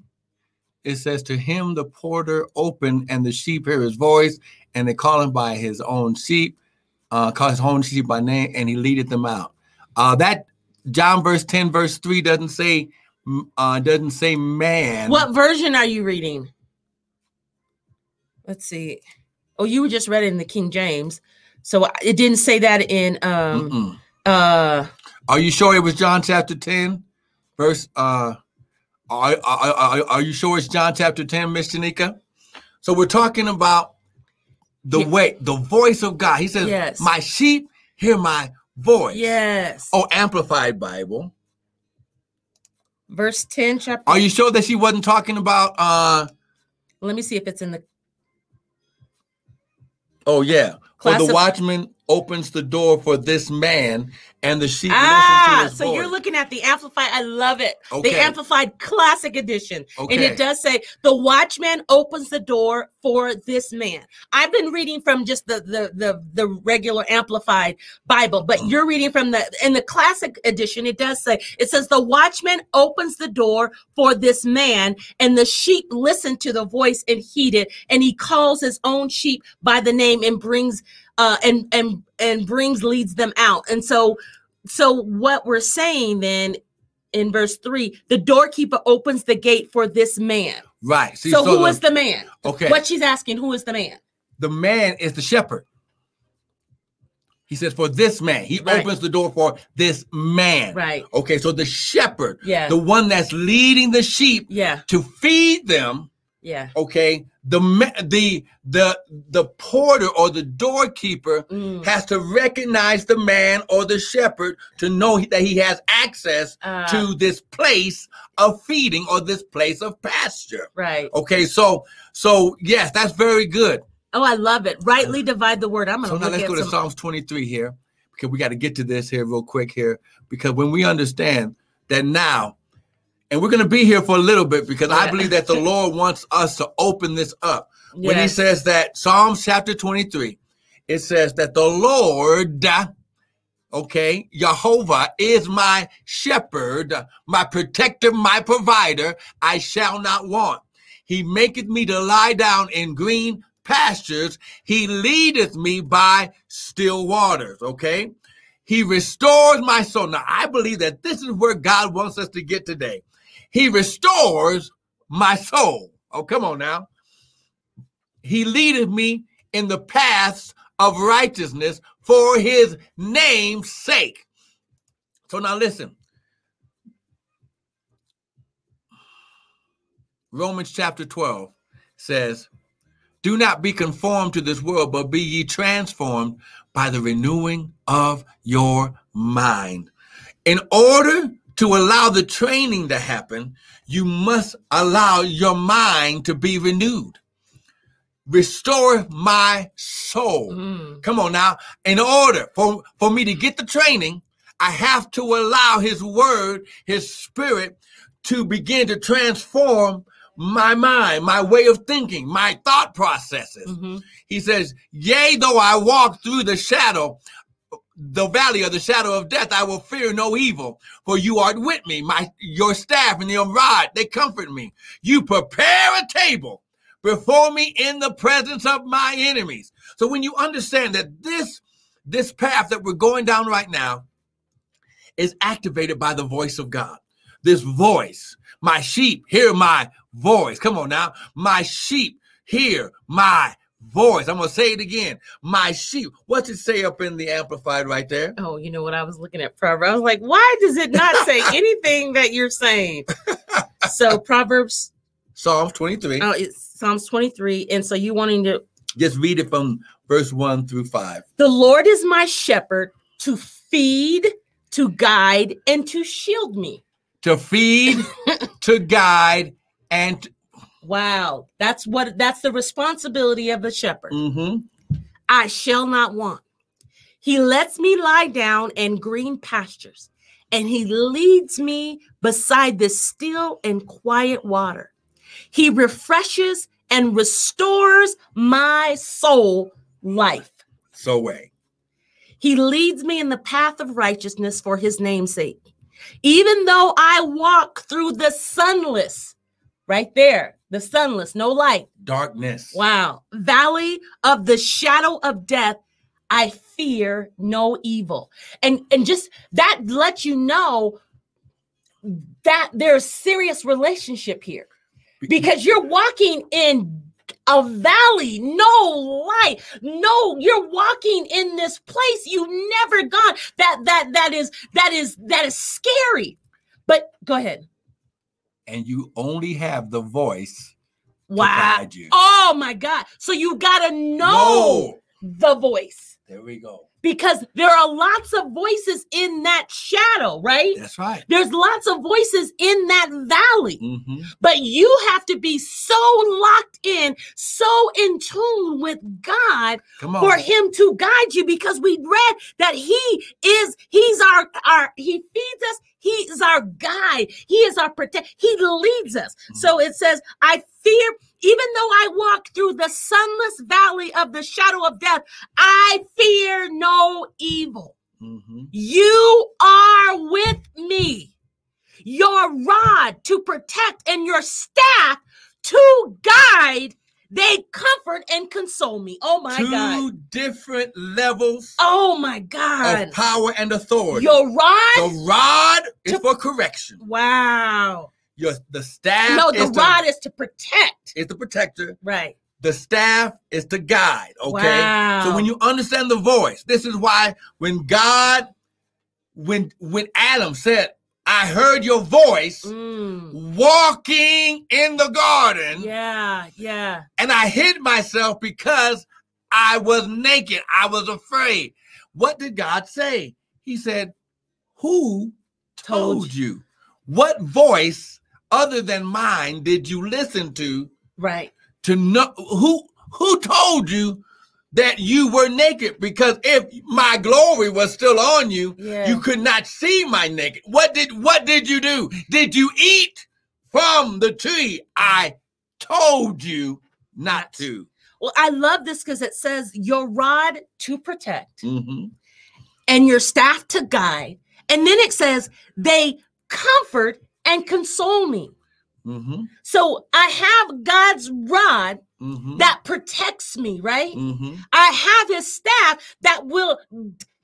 it says to him the porter opened and the sheep hear his voice and they call him by his own sheep uh call his own sheep by name and he leadeth them out uh that john verse 10 verse 3 doesn't say uh doesn't say man what version are you reading let's see. Oh, you were just read it in the King James, so it didn't say that in. um Mm-mm. uh Are you sure it was John chapter ten, verse? uh are, are, are, are you sure it's John chapter 10, Miss Janika? So we're talking about the yeah. way, the voice of God. He says, yes. My sheep hear my voice. Yes. Oh, amplified Bible. Verse 10, chapter. Are you sure that she wasn't talking about uh let me see if it's in the Oh yeah. For the watchman opens the door for this man and the sheep ah, so voice. you're looking at the amplified i love it okay. the amplified classic edition okay. and it does say the watchman opens the door for this man i've been reading from just the the the, the regular amplified bible but mm. you're reading from the in the classic edition it does say it says the watchman opens the door for this man and the sheep listen to the voice and heed it and he calls his own sheep by the name and brings uh, and and and brings leads them out. And so so what we're saying then in verse three, the doorkeeper opens the gate for this man. Right. See, so, so who the, is the man? Okay. What she's asking, who is the man? The man is the shepherd. He says, for this man, he right. opens the door for this man. Right. Okay, so the shepherd, yeah. the one that's leading the sheep yeah. to feed them. Yeah. Okay, the the the the porter or the doorkeeper mm. has to recognize the man or the shepherd to know that he has access uh, to this place of feeding or this place of pasture. Right. Okay? So so yes that's very good. Oh i love it. Rightly divide the word. I'm gonna so now let's go some... to psalms 23 here because we got to get to this here real quick here because when we understand that now and we're going to be here for a little bit because yeah. I believe that the Lord wants us to open this up. Yes. When he says that Psalms chapter 23, it says that the Lord, okay, Jehovah is my shepherd, my protector, my provider. I shall not want. He maketh me to lie down in green pastures. He leadeth me by still waters, okay? He restores my soul. Now, I believe that this is where God wants us to get today. He restores my soul. Oh, come on now. He leadeth me in the paths of righteousness for his name's sake. So now listen. Romans chapter 12 says, Do not be conformed to this world, but be ye transformed by the renewing of your mind. In order to allow the training to happen, you must allow your mind to be renewed. Restore my soul. Mm. Come on now. In order for, for me to get the training, I have to allow his word, his spirit to begin to transform my mind, my way of thinking, my thought processes. Mm-hmm. He says, Yea, though I walk through the shadow the valley of the shadow of death, I will fear no evil, for you art with me. My your staff and your rod, they comfort me. You prepare a table before me in the presence of my enemies. So when you understand that this this path that we're going down right now is activated by the voice of God. This voice, my sheep hear my voice. Come on now, my sheep hear my voice. I'm gonna say it again. My sheep. What's it say up in the amplified right there? Oh, you know what? I was looking at Proverbs. I was like, why does it not say anything that you're saying? so Proverbs Psalms 23. Oh, it's Psalms 23. And so you wanting to just read it from verse 1 through 5. The Lord is my shepherd to feed, to guide, and to shield me. To feed, to guide, and Wow, that's what that's the responsibility of the shepherd. Mm-hmm. I shall not want. He lets me lie down in green pastures, and he leads me beside the still and quiet water. He refreshes and restores my soul life. So way. He leads me in the path of righteousness for his name's sake. Even though I walk through the sunless, right there, the sunless, no light, darkness. Wow. Valley of the shadow of death, I fear no evil. And and just that lets you know that there's serious relationship here. Because you're walking in a valley, no light, no, you're walking in this place you've never gone. That that that is that is that is scary. But go ahead and you only have the voice wow. Oh my God. So you got to know no. the voice. There we go. because there are lots of voices in that shadow, right? That's right. There's lots of voices in that valley, Mm-hmm. but you have to be so locked in, so in tune with God for him to guide you because we read that he is he's our our he feeds us he's our guide. He is our protect he leads us. So it says i fear even though i walk through the sunless valley of the shadow of death i fear no evil. Mm-hmm. you are with me. Your rod to protect and your staff to guide they comfort and console me oh my Two god different levels Oh my God. of power and authority. Your rod? the rod is To- for correction. wow. Your the staff No, the rod is to protect. It's the protector. Right. The staff is to guide. Okay. Wow. So when you understand the voice, this is why when God, when when Adam said, "I heard your voice Mm. walking in the garden," Yeah, yeah. and I hid myself because I was naked. I was afraid. What did God say? He said, Who Told told you? What voice other than mine did you listen to Right. to know who who told you that you were naked? Because if my glory was still on you, Yeah. you could not see my naked. What did what did you do? Did you eat from the tree? I told you not to. well, I love this because it says your rod to protect Mhm. and your staff to guide. And then it says they comfort and console me. Mhm. So I have God's rod Mhm. that protects me, right? Mhm. I have his staff that will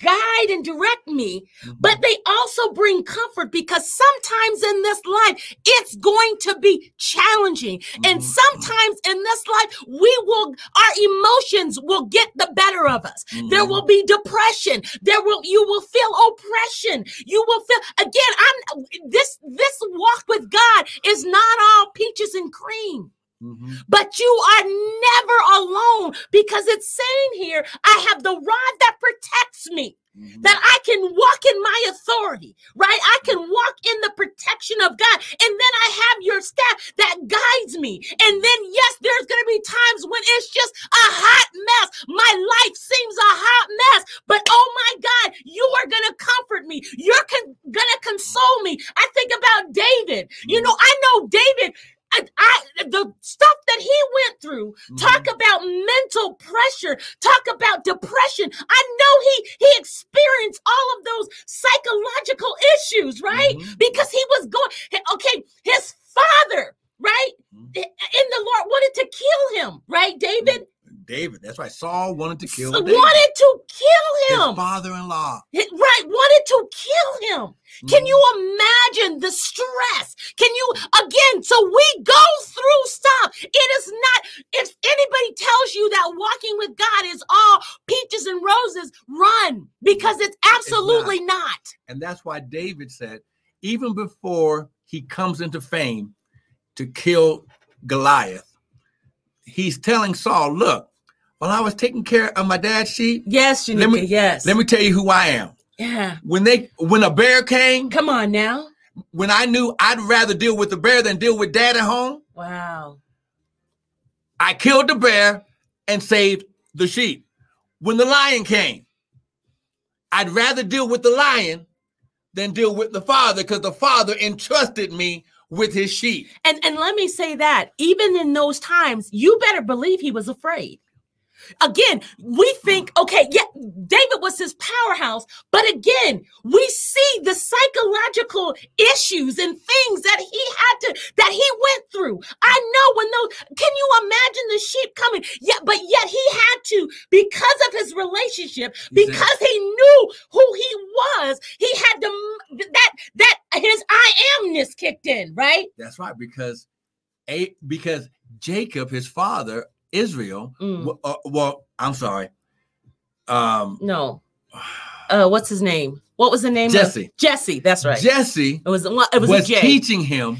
guide and direct me, Mhm. but they also bring comfort because sometimes in this life it's going to be challenging. And Mhm. sometimes in this life we will our emotions will get the better of us. There Mhm. will be depression. There will you will feel oppression. You will feel again I'm this this walk with God is not all peaches and cream. Mhm. But you are never alone because it's saying here, I have the rod that protects me, Mhm. that I can walk in my authority, right? I can walk in the protection of God. And then I have your staff that guides me. And then, yes, there's going to be times when it's just a hot mess. My life seems a hot mess, but oh my God, you are going to comfort me. You're con- going to console me. I think about David. You know, I know David. I, I the stuff that he went through talk about mental pressure talk about depression. I know he he experienced all of those psychological issues right? Mhm. because he was going okay his father right? Mhm. in the lord wanted to kill him right david David. That's right. Saul wanted to kill David. wanted to kill His him father-in-law. Hi- right wanted to kill him can Mhm. you imagine the stress? Can you again? So we go through stuff. It is not, if anybody tells you that walking with God is all peaches and roses, run because it's absolutely not. And that's why David said, even before he comes into fame to kill Goliath, he's telling Saul, look, while I was taking care of my dad's sheep, Yes, Let me- yes. let me tell you who I am. yeah. When they when a bear came, Come on now. when I knew I'd rather deal with the bear than deal with dad at home, Wow. I killed the bear and saved the sheep. When the lion came, I'd rather deal with the lion than deal with the father because the father entrusted me with his sheep. And and let me say that even in those times, you better believe he was afraid. Again, we think, hmm. okay, yeah, David was his powerhouse, but again, we see the psychological issues and things that he had to that he went through. I know when those can you imagine the sheep coming? Yeah, but yet he had to because of his relationship, because he knew who he was, he had to that that his I amness kicked in, right? That's right, because a because Jacob, his father, Israel, Mm. uh, well, I'm sorry, um, No. Uh, what's his name? What was the name? of- Jesse. Jesse. That's right. Jesse it was. It was, was teaching him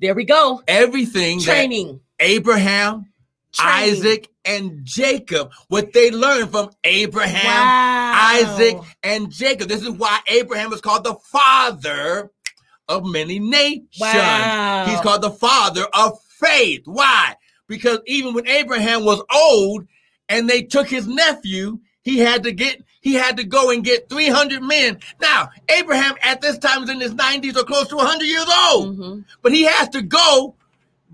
there we go. everything Training. Abraham Training. Isaac and Jacob, what they learned from Abraham, wow. Isaac, and Jacob. This is why Abraham is called the father of many nations. Wow. He's called the father of faith. Why? Because even when Abraham was old and they took his nephew, he had to get he had to go and get 300 men. Now, Abraham at this time is in his 90s or close to 100 years old. Mm-hmm. But he has to go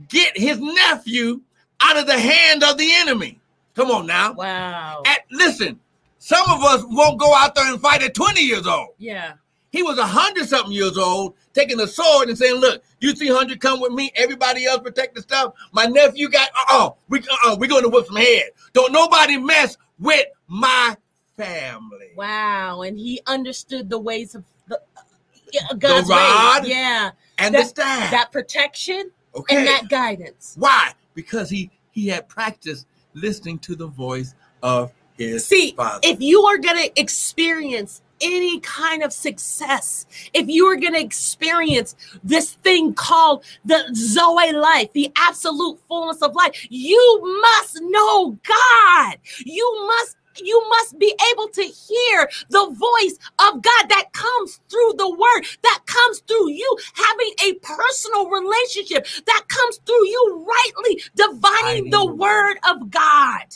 get his nephew out of the hand of the enemy. Come on now. Wow. At, listen, some of us won't go out there and fight at 20 years old. Yeah. He was a hundred something years old, taking a sword and saying, "Look, you 300 come with me. Everybody else protect the stuff. My nephew got uh oh, we uh oh, we're going to whip some head. Don't nobody mess with my family." Wow, and he understood the ways of the, uh, God's the rod, ways. Yeah, and that, the staff, that protection, okay. and that guidance. Why? Because he he had practiced listening to the voice of his See, father. if you are going to experience any kind of success, if you are going to experience this thing called the Zoe life, the absolute fullness of life, you must know God. You must you must be able to hear the voice of God that comes through the word, that comes through you having a personal relationship, that comes through you rightly divining the word of God.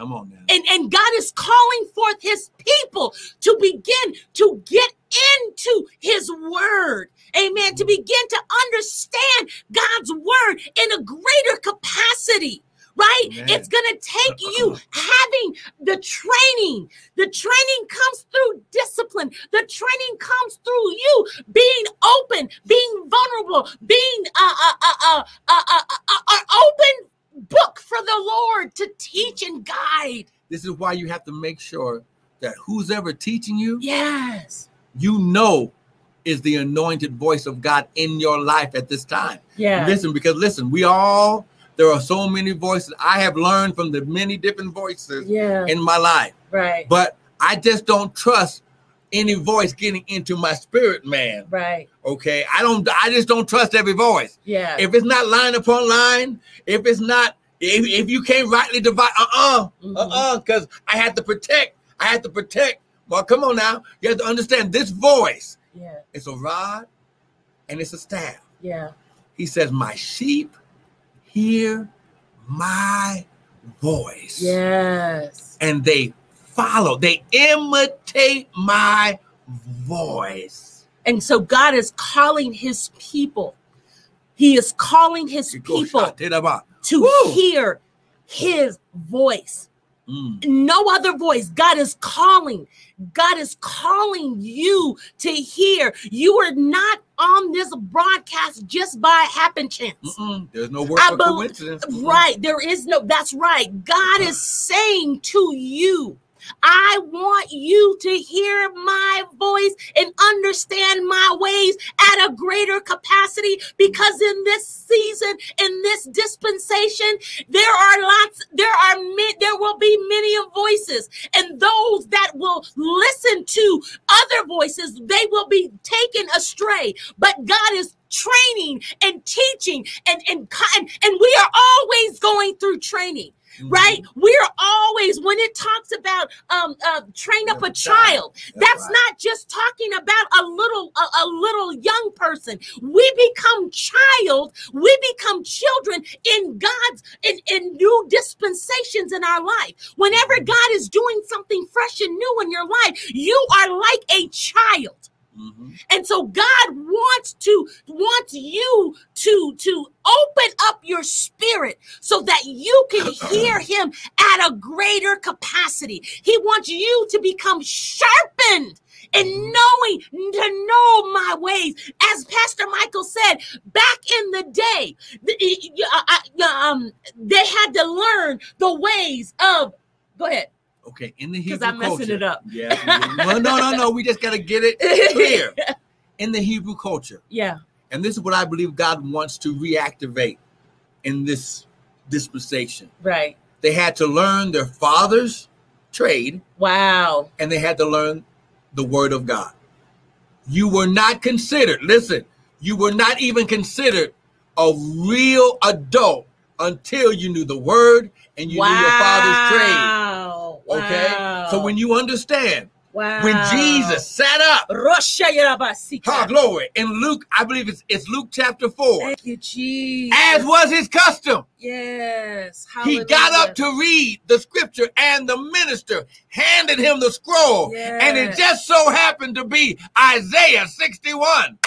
Come on now. And, and God is calling forth his people to begin to get into his word. Amen. To begin to understand God's word in a greater capacity right? Amen. It's going to take you having the training. The training comes through discipline. The training comes through you being open, being vulnerable, being uh, uh, uh, uh, uh, uh, open book for the Lord to teach and guide. This is why you have to make sure that who's ever teaching you, yes, you know is the anointed voice of God in your life at this time. Yeah. Listen, because listen, we all there are so many voices. I have learned from the many different voices yeah. in my life. Right. But I just don't trust any voice getting into my spirit man. Right. Okay. I don't I just don't trust every voice. Yeah. If it's not line upon line, if it's not if, if you can't rightly divide, uh-uh, mm-hmm. uh-uh, because I have to protect, I have to protect. Well, come on now. You have to understand this voice. Yeah. It's a rod and it's a staff. Yeah. He says, My sheep hear my voice. Yes. And they follow, they imitate my voice. And so God is calling his people. He is calling his people to Woo. hear his voice. Mm. No other voice. God is calling. God is calling you to hear. You are not on this broadcast just by happen chance. Mm-mm. There's no word for be- coincidence. Right. There is no, that's right. God is saying to you, I want you to hear my voice and understand my ways at a greater capacity because in this season, in this dispensation, there are lots, there are there will be many voices, and those that will listen to other voices, they will be taken astray. But God is training and teaching and and and, and we are always going through training. Right? We're always when it talks about um uh, train up a child, that's, not just talking about a little a, a, little young person. We become child, we become children in God's in, in new dispensations in our life. Whenever mm-hmm. God is doing something fresh and new in your life, you are like a child. Mm-hmm. And so God wants to wants you to to open up your spirit so that you can hear him at a greater capacity. He wants you to become sharpened and mm-hmm. knowing to know my ways. As Pastor Michael said, back in the day, uh, uh, um, they had to learn the ways of. Go ahead. Okay, in the Hebrew culture because I'm messing culture, it up. Yeah. well, no, no, no. We just got to get it clear. In the Hebrew culture. Yeah. And this is what I believe God wants to reactivate in this dispensation. Right. They had to learn their father's trade. Wow. And they had to learn the word of God. You were not considered, listen, you were not even considered a real adult until you knew the word and you wow. knew your father's trade. Okay? Wow. So when you understand, wow. when Jesus sat up, oh, glory, in Luke, I believe it's, it's Luke chapter 4, Thank you, Jesus. as was his custom, yes. he got up to read the scripture and the minister handed him the scroll. And it just so happened to be Isaiah 61.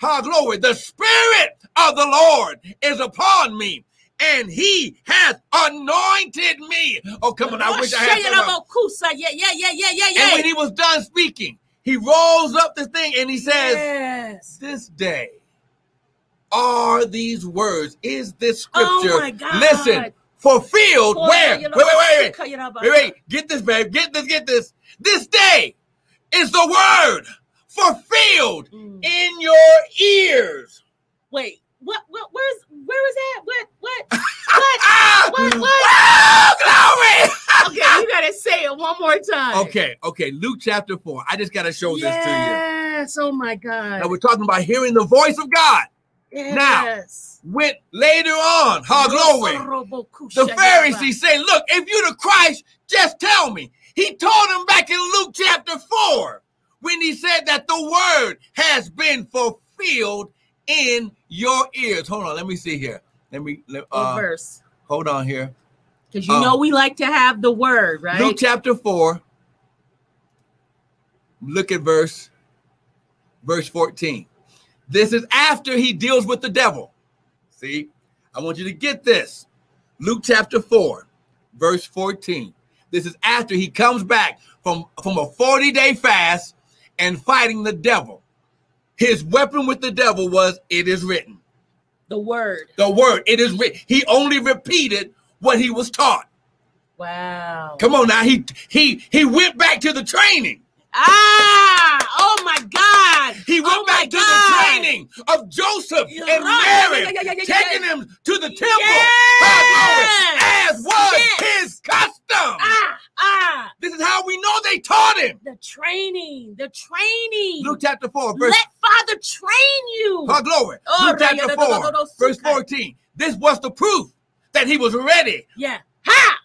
Ha, glory. The spirit of the Lord is upon me. And he hath anointed me. Oh, come on. I wish I had. Rosha Yeah, yeah, yeah, yeah, yeah, yeah. And when he was done speaking, he rolls up the thing and he says, yes. This day are these words. Is this Oh scripture? my God. Listen, fulfilled Boy, where? you Wait, wait, wait, wait. Wait, wait. Get this, babe. Get this, get this. This day is the word fulfilled Mm. in your ears. Wait, what? What? Where's? Where was that? What? What? What? Ah! What? What? Oh, glory! okay, you gotta say it one more time. okay, okay. Luke chapter 4. I just got to show this to you. Yes. Oh my God. Now, we're talking about hearing the voice of God. yes. Now, Went later on. Ha, glory. The Pharisees say, Look, if you're the Christ, just tell me. He told them back in Luke chapter 4 when he said that the word has been fulfilled in your ears. Hold on, let me see here. Let me let, uh, verse? hold on here. Because you uh, know we like to have the word, right? Luke chapter 4. Look at verse verse 14. This is after he deals with the devil. See? I want you to get this. Luke chapter 4, verse 14. This is after he comes back from, from a 40-day fast and fighting the devil. His weapon with the devil was it is written. the word. The word, it is written. He only repeated what he was taught. Wow. Come on now. He he he went back to the training. Ah! Oh my God! He went Oh back to God. the training of Joseph You're and right. Mary, Yeah, yeah, yeah, taking him to the temple, Yes. as was Yes. his custom. Ah! Ah! This is how we know they taught him. The training. The training. Luke chapter 4, verse Let Father train you. oh, glory. Oh, Luke chapter right, 4, no, no, no, verse 14. This was the proof that he was ready. Yeah. Ha!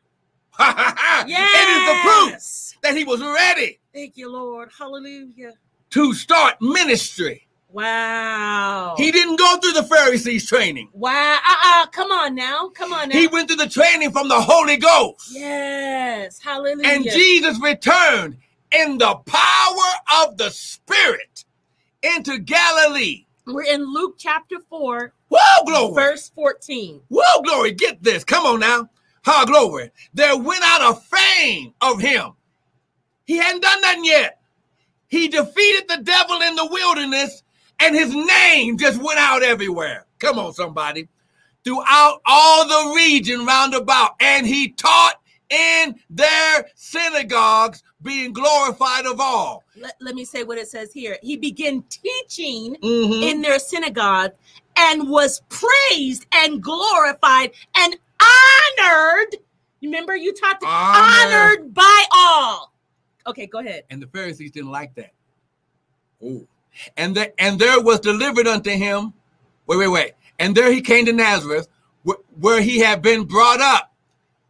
Ha ha ha. It is the proof that he was ready Thank you, Lord. Hallelujah. to start ministry. Wow. He didn't go through the Pharisees training. wow. Uh-uh. Come on now. Come on now. He went through the training from the Holy Ghost. yes. Hallelujah. And Jesus returned in the power of the Spirit into Galilee. We're in Luke chapter 4, Whoa, glory. verse 14. Whoa, glory. Get this. Come on now. Ha, glory. There went out a fame of him. He hadn't done nothing yet. He defeated the devil in the wilderness, and his name just went out everywhere. Come on, somebody. Throughout all the region round about. And he taught in their synagogues, being glorified of all. Let, let me say what it says here. He began teaching Mhm. in their synagogue and was praised and glorified and honored. Remember, you Honored. honored by all. Okay, go ahead. and the Pharisees didn't like that. Oh, and there and there was delivered unto him. Wait, wait, wait. And there he came to Nazareth, wh- where he had been brought up,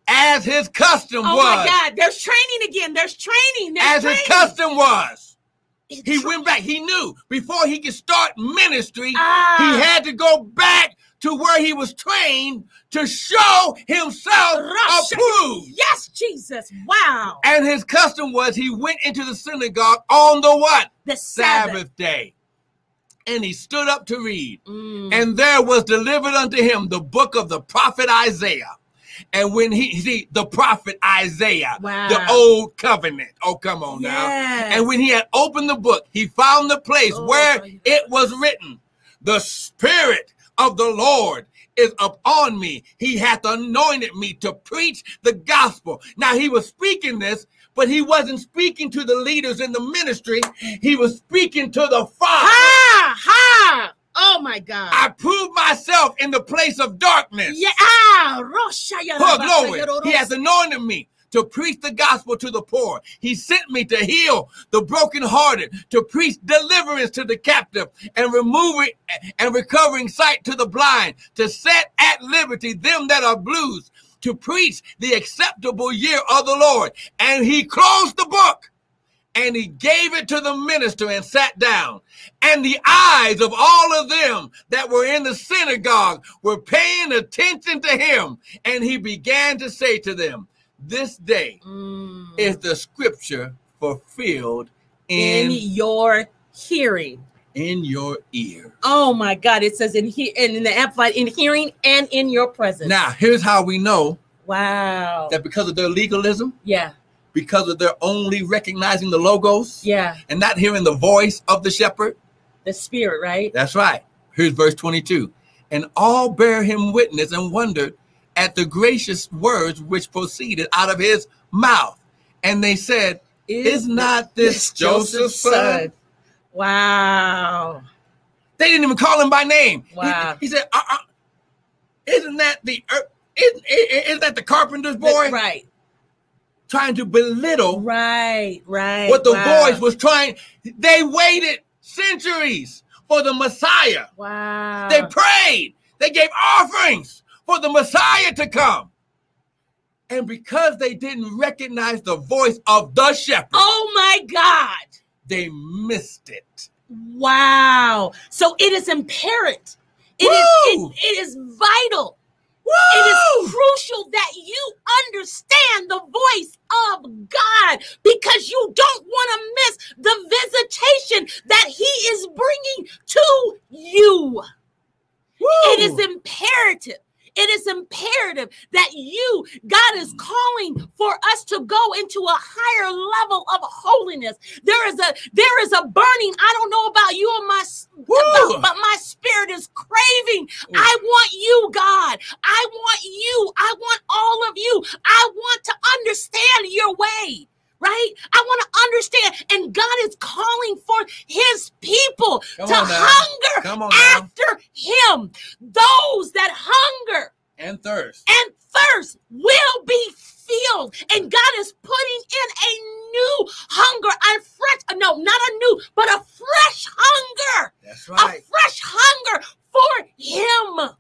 as his custom Oh was. Oh my God, there's training again. There's training. There's As training. his custom was. It's He tra- went back. He knew before he could start ministry, Ah. he had to go back to where he was trained to show himself Russia. approved. Yes, Jesus. Wow. And his custom was he went into the synagogue on the what? The Sabbath. Sabbath day. And he stood up to read. Mm. And there was delivered unto him the book of the prophet Isaiah. And when he see the prophet Isaiah, Wow. the old covenant. Oh, come on now. And when he had opened the book, he found the place Oh, where it was written, The Spirit of the Lord is upon me. He hath anointed me to preach the gospel. Now he was speaking this, but he wasn't speaking to the leaders in the ministry. He was speaking to the Father. Ha! Ha! Oh my God. I proved myself in the place of darkness. yeah. Ah, Oh, glory. He has anointed me to preach the gospel to the poor. He sent me to heal the brokenhearted, to preach deliverance to the captive, and removing and recovering sight to the blind, to set at liberty them that are bruised, to preach the acceptable year of the Lord. And he closed the book and he gave it to the minister and sat down. And the eyes of all of them that were in the synagogue were paying attention to him. And he began to say to them, This day mm. is the scripture fulfilled in, in your hearing. In your ear. Oh my God. It says in here in the amplified in hearing and in your presence. Now, here's how we know. Wow. That because of their legalism. Yeah because of their only recognizing the logos. Yeah. And not hearing the voice of the shepherd. The spirit, right? That's right. Here's verse 22. And all bear him witness and wondered at the gracious words which proceeded out of his mouth. And they said, Is, Is not this, this Joseph's son? son? Wow. They didn't even call him by name. Wow. He, he said, uh, uh, Isn't that the uh, is, is, that the carpenter's boy? right trying to belittle right, right, what the wow. voice was trying. They waited centuries for the Messiah. Wow. They prayed. They gave offerings for the Messiah to come. And because they didn't recognize the voice of the shepherd, oh my God, they missed it. Wow. So it is imperative. It is, it, it is vital Woo! It is crucial that you understand the voice of God because you don't want to miss the visitation that He is bringing to you. Woo! It is imperative it is imperative that you, God is calling for us to go into a higher level of holiness. There is a there is a burning. I don't know about you and my about, but my spirit is craving. Mm. I want you, God. I want you. I want all of you. I want to understand your way right? I want to understand. And God is calling for his people Come to hunger after him. Those that hunger and thirst and thirst will be filled. And God is putting in a new hunger, a fresh, no, not a new, but a fresh hunger. That's right. A fresh hunger for him.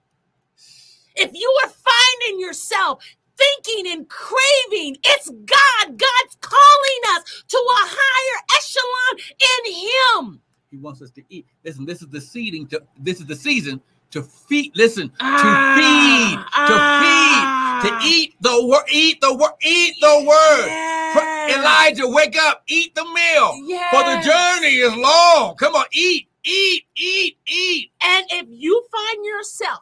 If you are finding yourself thinking and craving. It's God. God's calling us to a higher echelon in Him. He wants us to eat. Listen, this is the seeding. To this is the season to feed. Listen, ah, to feed, to ah, feed, to eat the word, eat the word, eat the word. Yes. Elijah, wake up, eat the meal. Yes. For the journey is long. Come on, eat, eat, eat, eat. And if you find yourself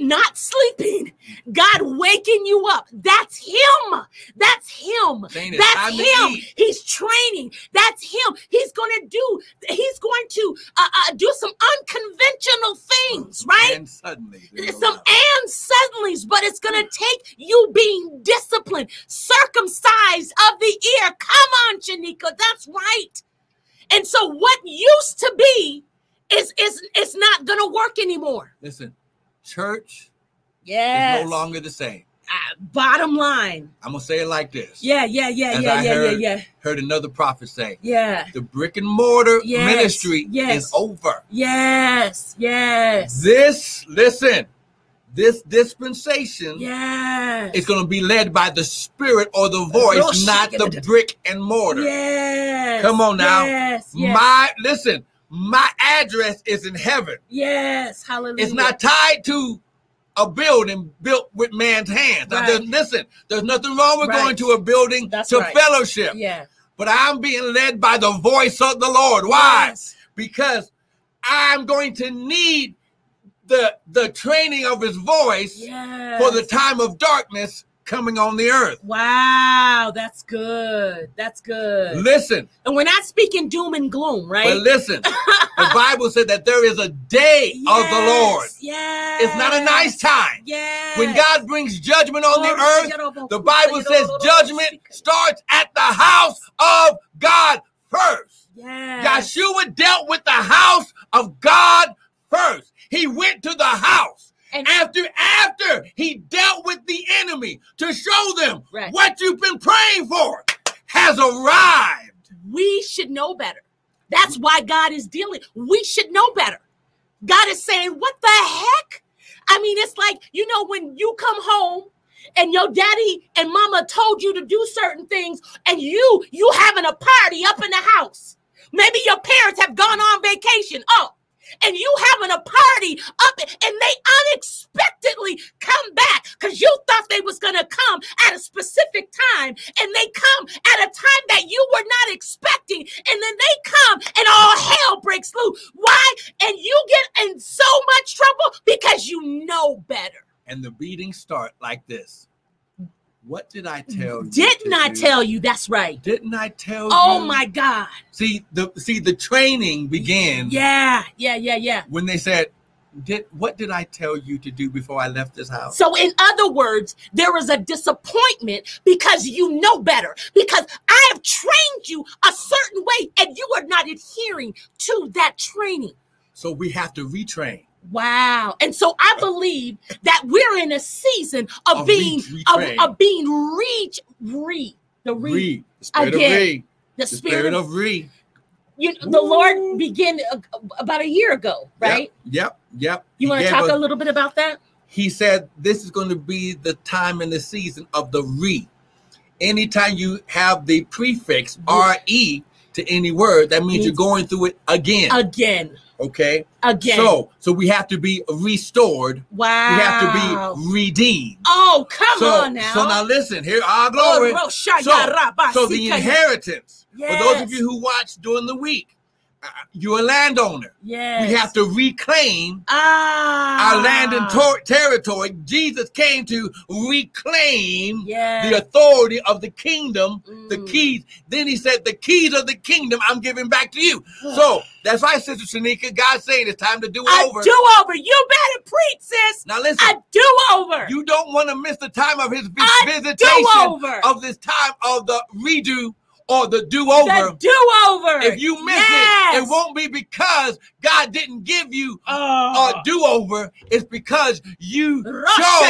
not sleeping, God waking you up. That's Him. That's Him. That's Him. He's training. That's Him. He's going to do, He's going to uh, uh, do some unconventional things, right? And suddenly. Some and suddenlies, but it's going to take you being disciplined, circumcised of the ear. Come on, Janika. That's right. And so what used to be is, is, is not going to work anymore. Listen church yes. is no longer the same. Uh, bottom line. I'm gonna say it like this. Yeah, yeah, yeah, As yeah, I yeah, heard, yeah, yeah. Heard another prophet say. Yeah. The brick and mortar yes, ministry yes. is over. Yes, yes. This, listen, this dispensation yes. is going to be led by the spirit or the voice, not the brick and mortar. Yes. Come on now. Yes, yes. My listen, my address is in heaven. Yes, hallelujah. It's not tied to a building built with man's hands. Right. There's, listen, there's nothing wrong with right. going to a building That's to right. fellowship. Yeah. But I'm being led by the voice of the Lord. Why? Yes. Because I'm going to need the the training of his voice yes. for the time of darkness coming on the earth. Wow, that's good. That's good. Listen. And we're not speaking doom and gloom, right? But listen, the Bible said that there is a day yes, of the Lord. Yes. It's not a nice time. Yes. When God brings judgment on the oh, earth, the Bible says judgment starts at the house of God first. Yes. Yeshua dealt with the house of God first. He went to the house And after after he dealt with the enemy to show them right. what you've been praying for has arrived. We should know better. That's why God is dealing. We should know better. God is saying, What the heck? I mean, it's like, you know, when you come home and your daddy and mama told you to do certain things and you you having a party up in the house maybe your parents have gone on vacation oh and you having a party up and they unexpectedly come back because you thought they was to come at a specific time and they come at a time that you were not expecting and then they come and all hell breaks loose. Why? And you get in so much trouble because you know better. And the readings start like this what did I tell you? Didn't I do? tell you? That's right. Didn't I tell oh you? Oh my God. See the see the training began. Yeah, yeah, yeah, yeah. When they said, did what did I tell you to do before I left this house? So in other words, there is a disappointment because you know better. Because I have trained you a certain way and you are not adhering to that training. So we have to retrain. Wow. And so I believe that we're in a season of, of being of, of, being reach re the re, re. The again. Re. The, the spirit, spirit, of re. You the Lord began uh, about a year ago, right? Yep. Yep. yep. You want to talk a, a little bit about that? He said this is going to be the time and the season of the re. Anytime you have the prefix re to any word, that means, means you're going through it again. Again. Okay. Again. So so we have to be restored. Wow. We have to be redeemed. Oh, come so, on now. So now listen, here our glory. Oh, so, so the inheritance. Yes. For those of you who watch during the week, you're a landowner. Yes. We have to reclaim ah. our land and tor- territory. Jesus came to reclaim yes. the authority of the kingdom, mm. the keys. Then he said, The keys of the kingdom I'm giving back to you. so that's why, Sister Shanika, God's saying it's time to do over. do over. You better preach, sis. Now listen. A do over. You don't want to miss the time of his visitation of this time of the redo or the do over. The do over. If you miss yes. it, it won't be because God didn't give you oh. a ah. do over. It's because you chose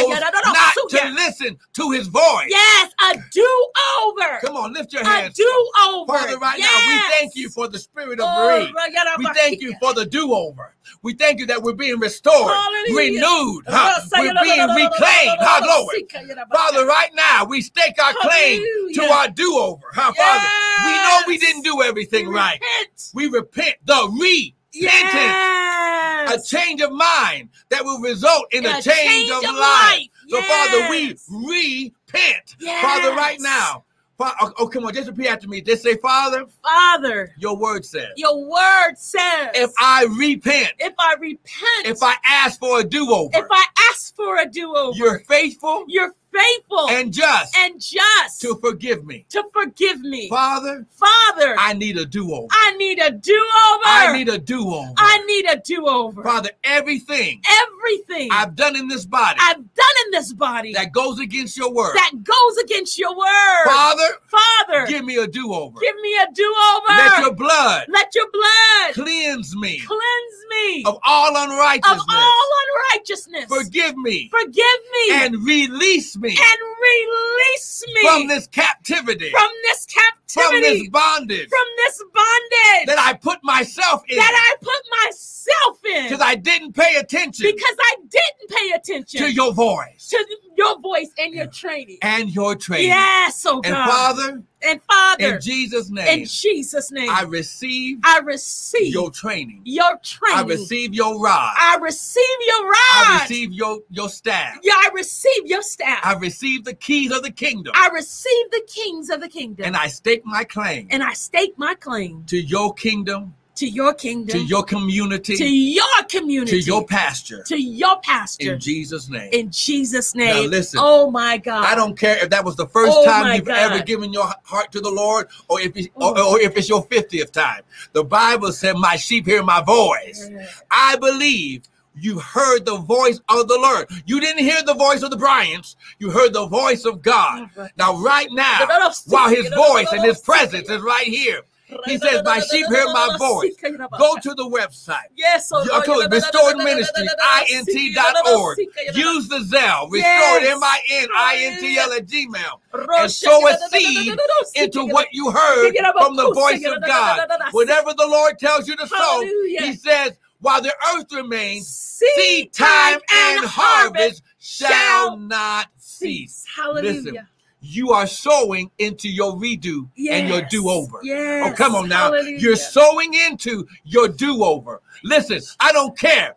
not to listen to his voice. Yes, a do over. Come on, lift your hands. A do over. Father, right yes. now, we thank you for the spirit of oh, We thank you for the do over. We thank you that we're being restored, Hallelujah. renewed, huh? we're being reclaimed. Huh, glory. Father, right now, we stake our claim to our do over. Huh, Father? We know we didn't do everything we right. Repent. We repent. The re Yes. A change of mind that will result in a, a change, change, of, of life. life. So, yes. Father, we repent. Yes. Father, right now, Oh, oh, come on, just repeat after me. Just say, Father. Father. Your word says. Your word says. If I repent. If I repent. If I ask for a do over. If I ask for a do over. You're faithful. You're faithful and just and just to forgive me. To forgive me. Father. Father. I need a do-over. I need a do-over. I need a do-over. I need a do-over. Father, everything. Everything I've done in this body. I've done in this body that goes against your word. That goes against your word. Father. Father. Give me a do-over. Give me a do-over. Let your blood. Let your blood cleanse me. Cleanse me of all unrighteousness. Of all unrighteousness. Forgive me. Forgive me. And release me. And release me from this captivity. From this captivity. From this bondage. From this bondage. That I put myself in. That I put myself in. Because I didn't pay attention. Because I didn't pay attention to your voice. To your voice and your training. And your training. Yes, oh God. And Father. And Father. In Jesus' name. In Jesus' name. I receive. I receive your training. Your training. I receive your rod. I receive your rod. I receive your your staff. Yeah, I receive your staff. I receive the keys of the kingdom. I receive the kings of the kingdom. And I stake my claim. And I stake my claim to your kingdom to your kingdom, to your community, to your community, to your pasture, to your pasture. In Jesus' name. In Jesus' name. Now listen. Oh my God. I don't care if that was the first oh time you've God. ever given your heart to the Lord, or if it's, or, mm. or, if it's your fiftieth time. The Bible said, "My sheep hear my voice." Yeah. I believe. You heard the voice of the Lord. You didn't hear the voice of the Bryants. You heard the voice of God. Now, right now, while His voice and His presence is right here, He says, My sheep hear my voice. Go to the website. Yes, oh, Lord. to Restored Ministry, int.org. Use the Zelle, restored. M I N I N T L at Gmail. and sow a seed into what you heard from the voice of God. Whatever the Lord tells you to sow, He says, while the earth remains, seed time and harvest shall not cease. Hallelujah. You are sowing into your redo and your do over. Yes. Oh, come on now. Hallelujah. You're sowing into your do over. Listen, I don't care.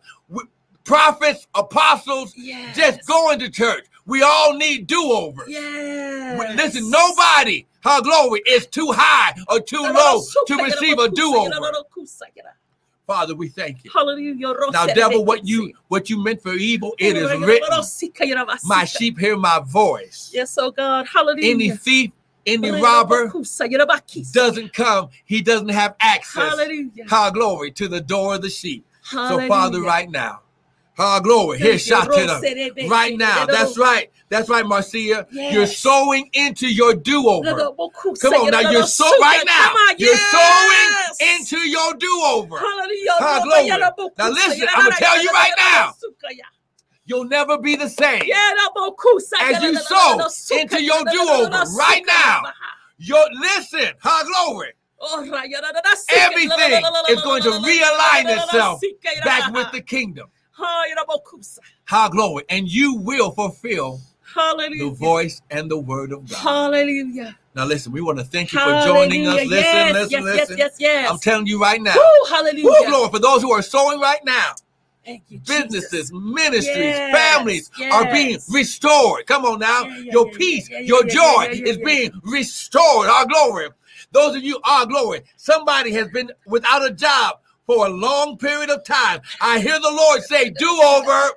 Prophets, apostles, Yes. just going to church. We all need do overs. Yes. Listen, nobody, her glory, is too high or too low to receive a do over. Father, we thank you. Hallelujah. Now, devil, what you what you meant for evil, it is written. My sheep hear my voice. Yes, oh God. Hallelujah. Any thief, any robber doesn't come, he doesn't have access. Hallelujah. Our glory to the door of the sheep. So, Father, right now, our glory, here, shout to them. Right now, that's right. That's right, Marcia. You're Yes. sowing into your do over. Come on now, you're so right now. You're yes. sowing into your do over. Hallelujah. Ah, glory. Now listen, I'ma tell you right now. You'll never be the same. As you sow into your do-over right now. Your listen, our glory. Everything is going to realign itself back with the kingdom. Our glory, and you will fulfill Hallelujah. the voice and the word of God. Hallelujah. Now, listen, we want to thank you for joining us. Listen, yes, listen, yes, listen. Yes, yes, yes. I'm telling you right now. Woo, hallelujah. Woo, glory for those who are sowing right now. Thank you, businesses, Jesus. ministries, Yes, families are being restored. Come on now. Yeah, yeah, your yeah, peace, your joy is being restored. Our glory. Those of you, our glory. Somebody has been without a job for a long period of time. I hear the Lord say, do over.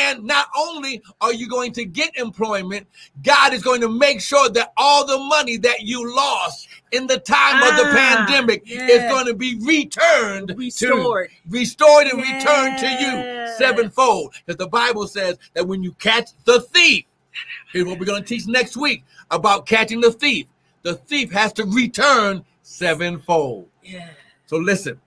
And not only are you going to get employment, God is going to make sure that all the money that you lost in the time of the Ah, pandemic yes. is going to be returned Restored. to restored and returned to you sevenfold. Because the Bible says that when you catch the thief, here's what we're going to teach next week about catching the thief. The thief has to return sevenfold. Yeah. So listen,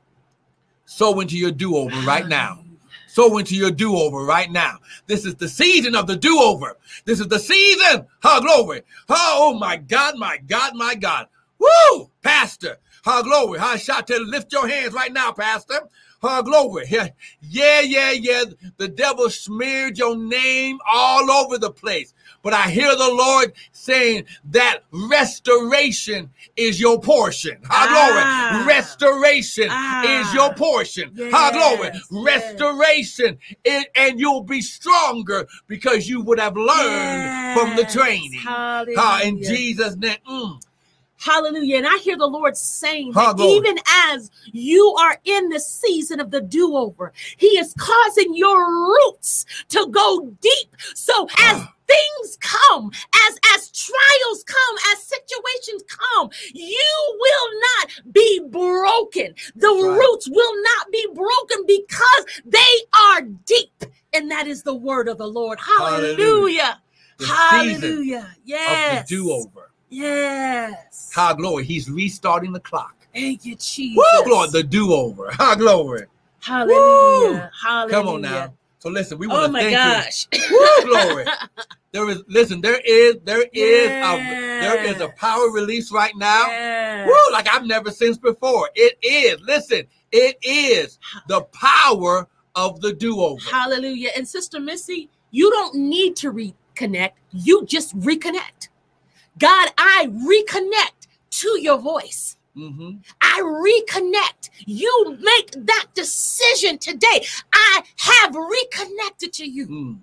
sow into your do-over right now. Sow into your do-over right now. This is the season of the do-over. This is the season. Oh, glory. Oh, my God, my God, my God. Woo! Pastor. Oh, glory. Oh, shout to lift your hands right now, Pastor. Oh, glory. Yeah, yeah, yeah. The devil smeared your name all over the place. But I hear the Lord saying that restoration is your portion. Oh, Ah. glory. Restoration Ah. is your portion. Glory. Yes, yes. Restoration. is- and you'll be stronger because you would have learned from the training. Hallelujah. Ah, in Jesus' name. Mm. Hallelujah. And I hear the Lord saying that glory. even as you are in the season of the do over, He is causing your roots to go deep. So as things come, as as trials come, as situations come, you will not be broken. The Right. roots will not be broken because they are deep. And that is the word of the Lord. Hallelujah. Hallelujah. Of Yes. the do-over. Yes. How glory. He's restarting the clock. Thank you, Jesus. Woo, glory. The do-over. How glory. Hallelujah. Hallelujah. Come on now. So listen, we want Oh to my thank gosh. you. Woo, glory. There is listen, there is there is a there is a power release right now. Yes. Woo, like I've never seen before. It is, listen, it is the power of the do-over. Hallelujah. And Sister Missy, you don't need to reconnect. You just reconnect. God, I reconnect to your voice. Mhm. I reconnect. You make that decision today. I have reconnected to you. Mm.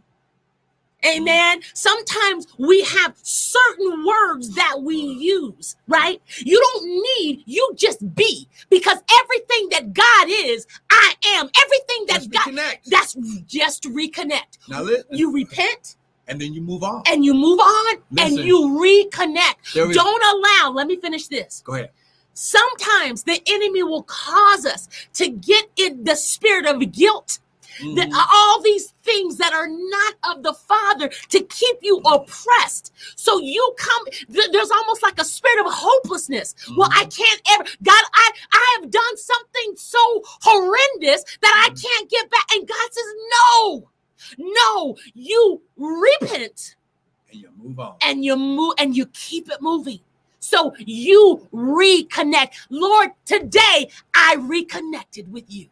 Amen. Sometimes we have certain words that we use, right? You don't need, you just be because everything that God is, I am. Everything that Let's God, reconnect. that's just reconnect. Now listen, You repent and then you move on. and you move on Listen. and you reconnect. Don't allow, let me finish this. Go ahead. Sometimes the enemy will cause us to get in the spirit of guilt mm-hmm. that all these things that are not of the Father to keep you oppressed. So you come, there's almost like a spirit of hopelessness. Mm-hmm. Well, I can't ever, God, I, I have done something so horrendous that I mm-hmm. can't get back. And God says, no, no, you repent. And you move on. And you move and you keep it moving. So you reconnect. Lord, today I reconnected with you.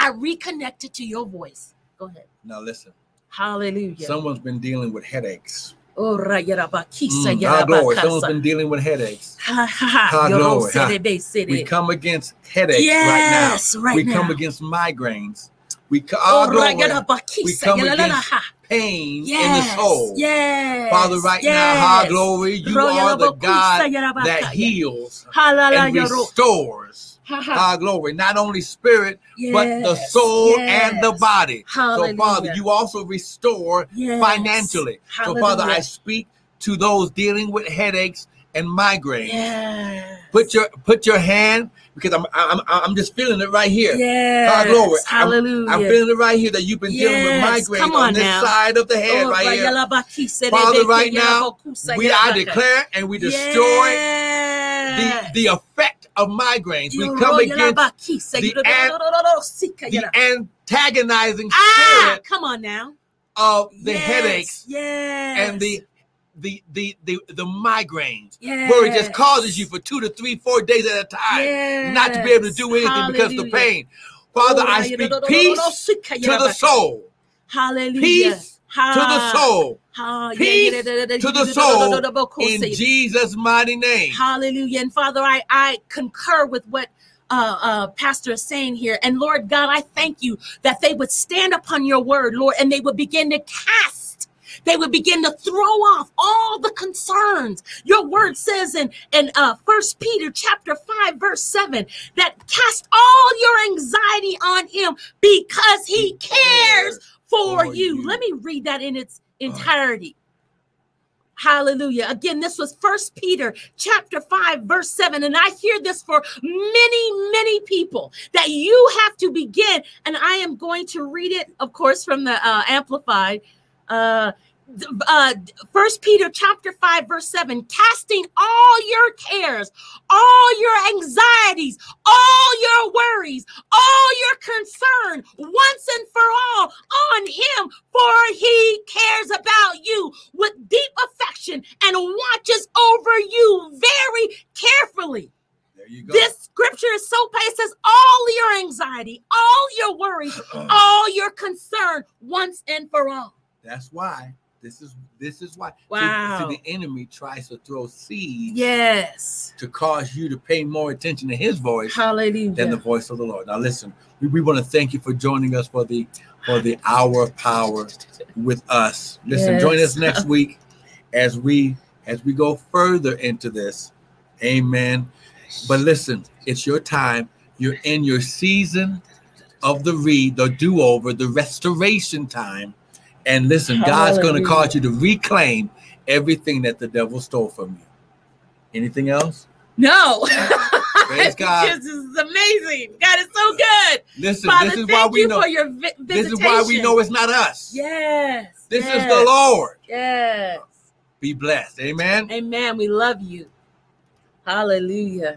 I reconnected to your voice. Go ahead. Now listen. Hallelujah. Someone's been dealing with headaches. Oh, mm, God glory. Someone's been dealing with headaches. God glory. We come against headaches yes, right now. Right we now. come against migraines. We, ah, oh, glory. we come against pain yes, in the soul. Yes, Father, right yes. now, high glory, you are the God that heals and restores. High ah, glory, not only spirit, yes, but the soul yes. and the body. Hallelujah. So, Father, you also restore financially. Hallelujah. So, Father, I speak to those dealing with headaches and migraines. Yes. Put your put your hand because I'm I'm I'm just feeling it right here. Yeah. glory. Hallelujah. I'm, I'm, feeling it right here that you've been yes. dealing with migraines on, on this now. side of the head oh, right here. Father, right now, we I declare and we destroy yes. the the effect of migraines. We come against the, an, the antagonizing ah. Come on now. Of the yes. headaches yes. and the the the the, the migraines yes. where it just causes you for two to three, four days at a time yes. not to be able to do anything Hallelujah. because of the pain. Father, oh, I speak peace to the soul. Hallelujah. Peace to the soul. Peace to the soul in Jesus' mighty name. Hallelujah. And Father, I, I concur with what uh, uh, pastor is saying here. And Lord God, I thank you that they would stand upon your word, Lord, and they would begin to cast they would begin to throw off all the concerns. Your word says in, in uh, 1 Peter chapter 5, verse 7, that cast all your anxiety on him because he cares for, you. you. Let me read that in its entirety. Hallelujah. Again, this was First Peter chapter 5 verse 7 and I hear this for many many people that you have to begin and I am going to read it of course from the uh, amplified uh uh first peter chapter 5 verse 7 casting all your cares all your anxieties all your worries all your concern once and for all on him for he cares about you with deep affection and watches over you very carefully. There you go. this scripture is so it says all your anxiety all your worries all your concern once and for all. That's why this is this is why. Wow. So, so the enemy tries to throw seeds. Yes. To cause you to pay more attention to his voice. Hallelujah. Than the voice of the Lord. Now listen, we, we want to thank you for joining us for the for the hour of power with us. Listen, yes. join us next week as we as we go further into this. Amen. But listen, it's your time. You're in your season of the read, the do-over, the restoration time and listen, God's going to cause you to reclaim everything that the devil stole from you. Anything else? No. Praise God. This is amazing. God is so good. Listen, Father, this is why we know. Vi- this is why we know it's not us. Yes. This yes, is the Lord. Yes. Be blessed. Amen. Amen. We love you. Hallelujah.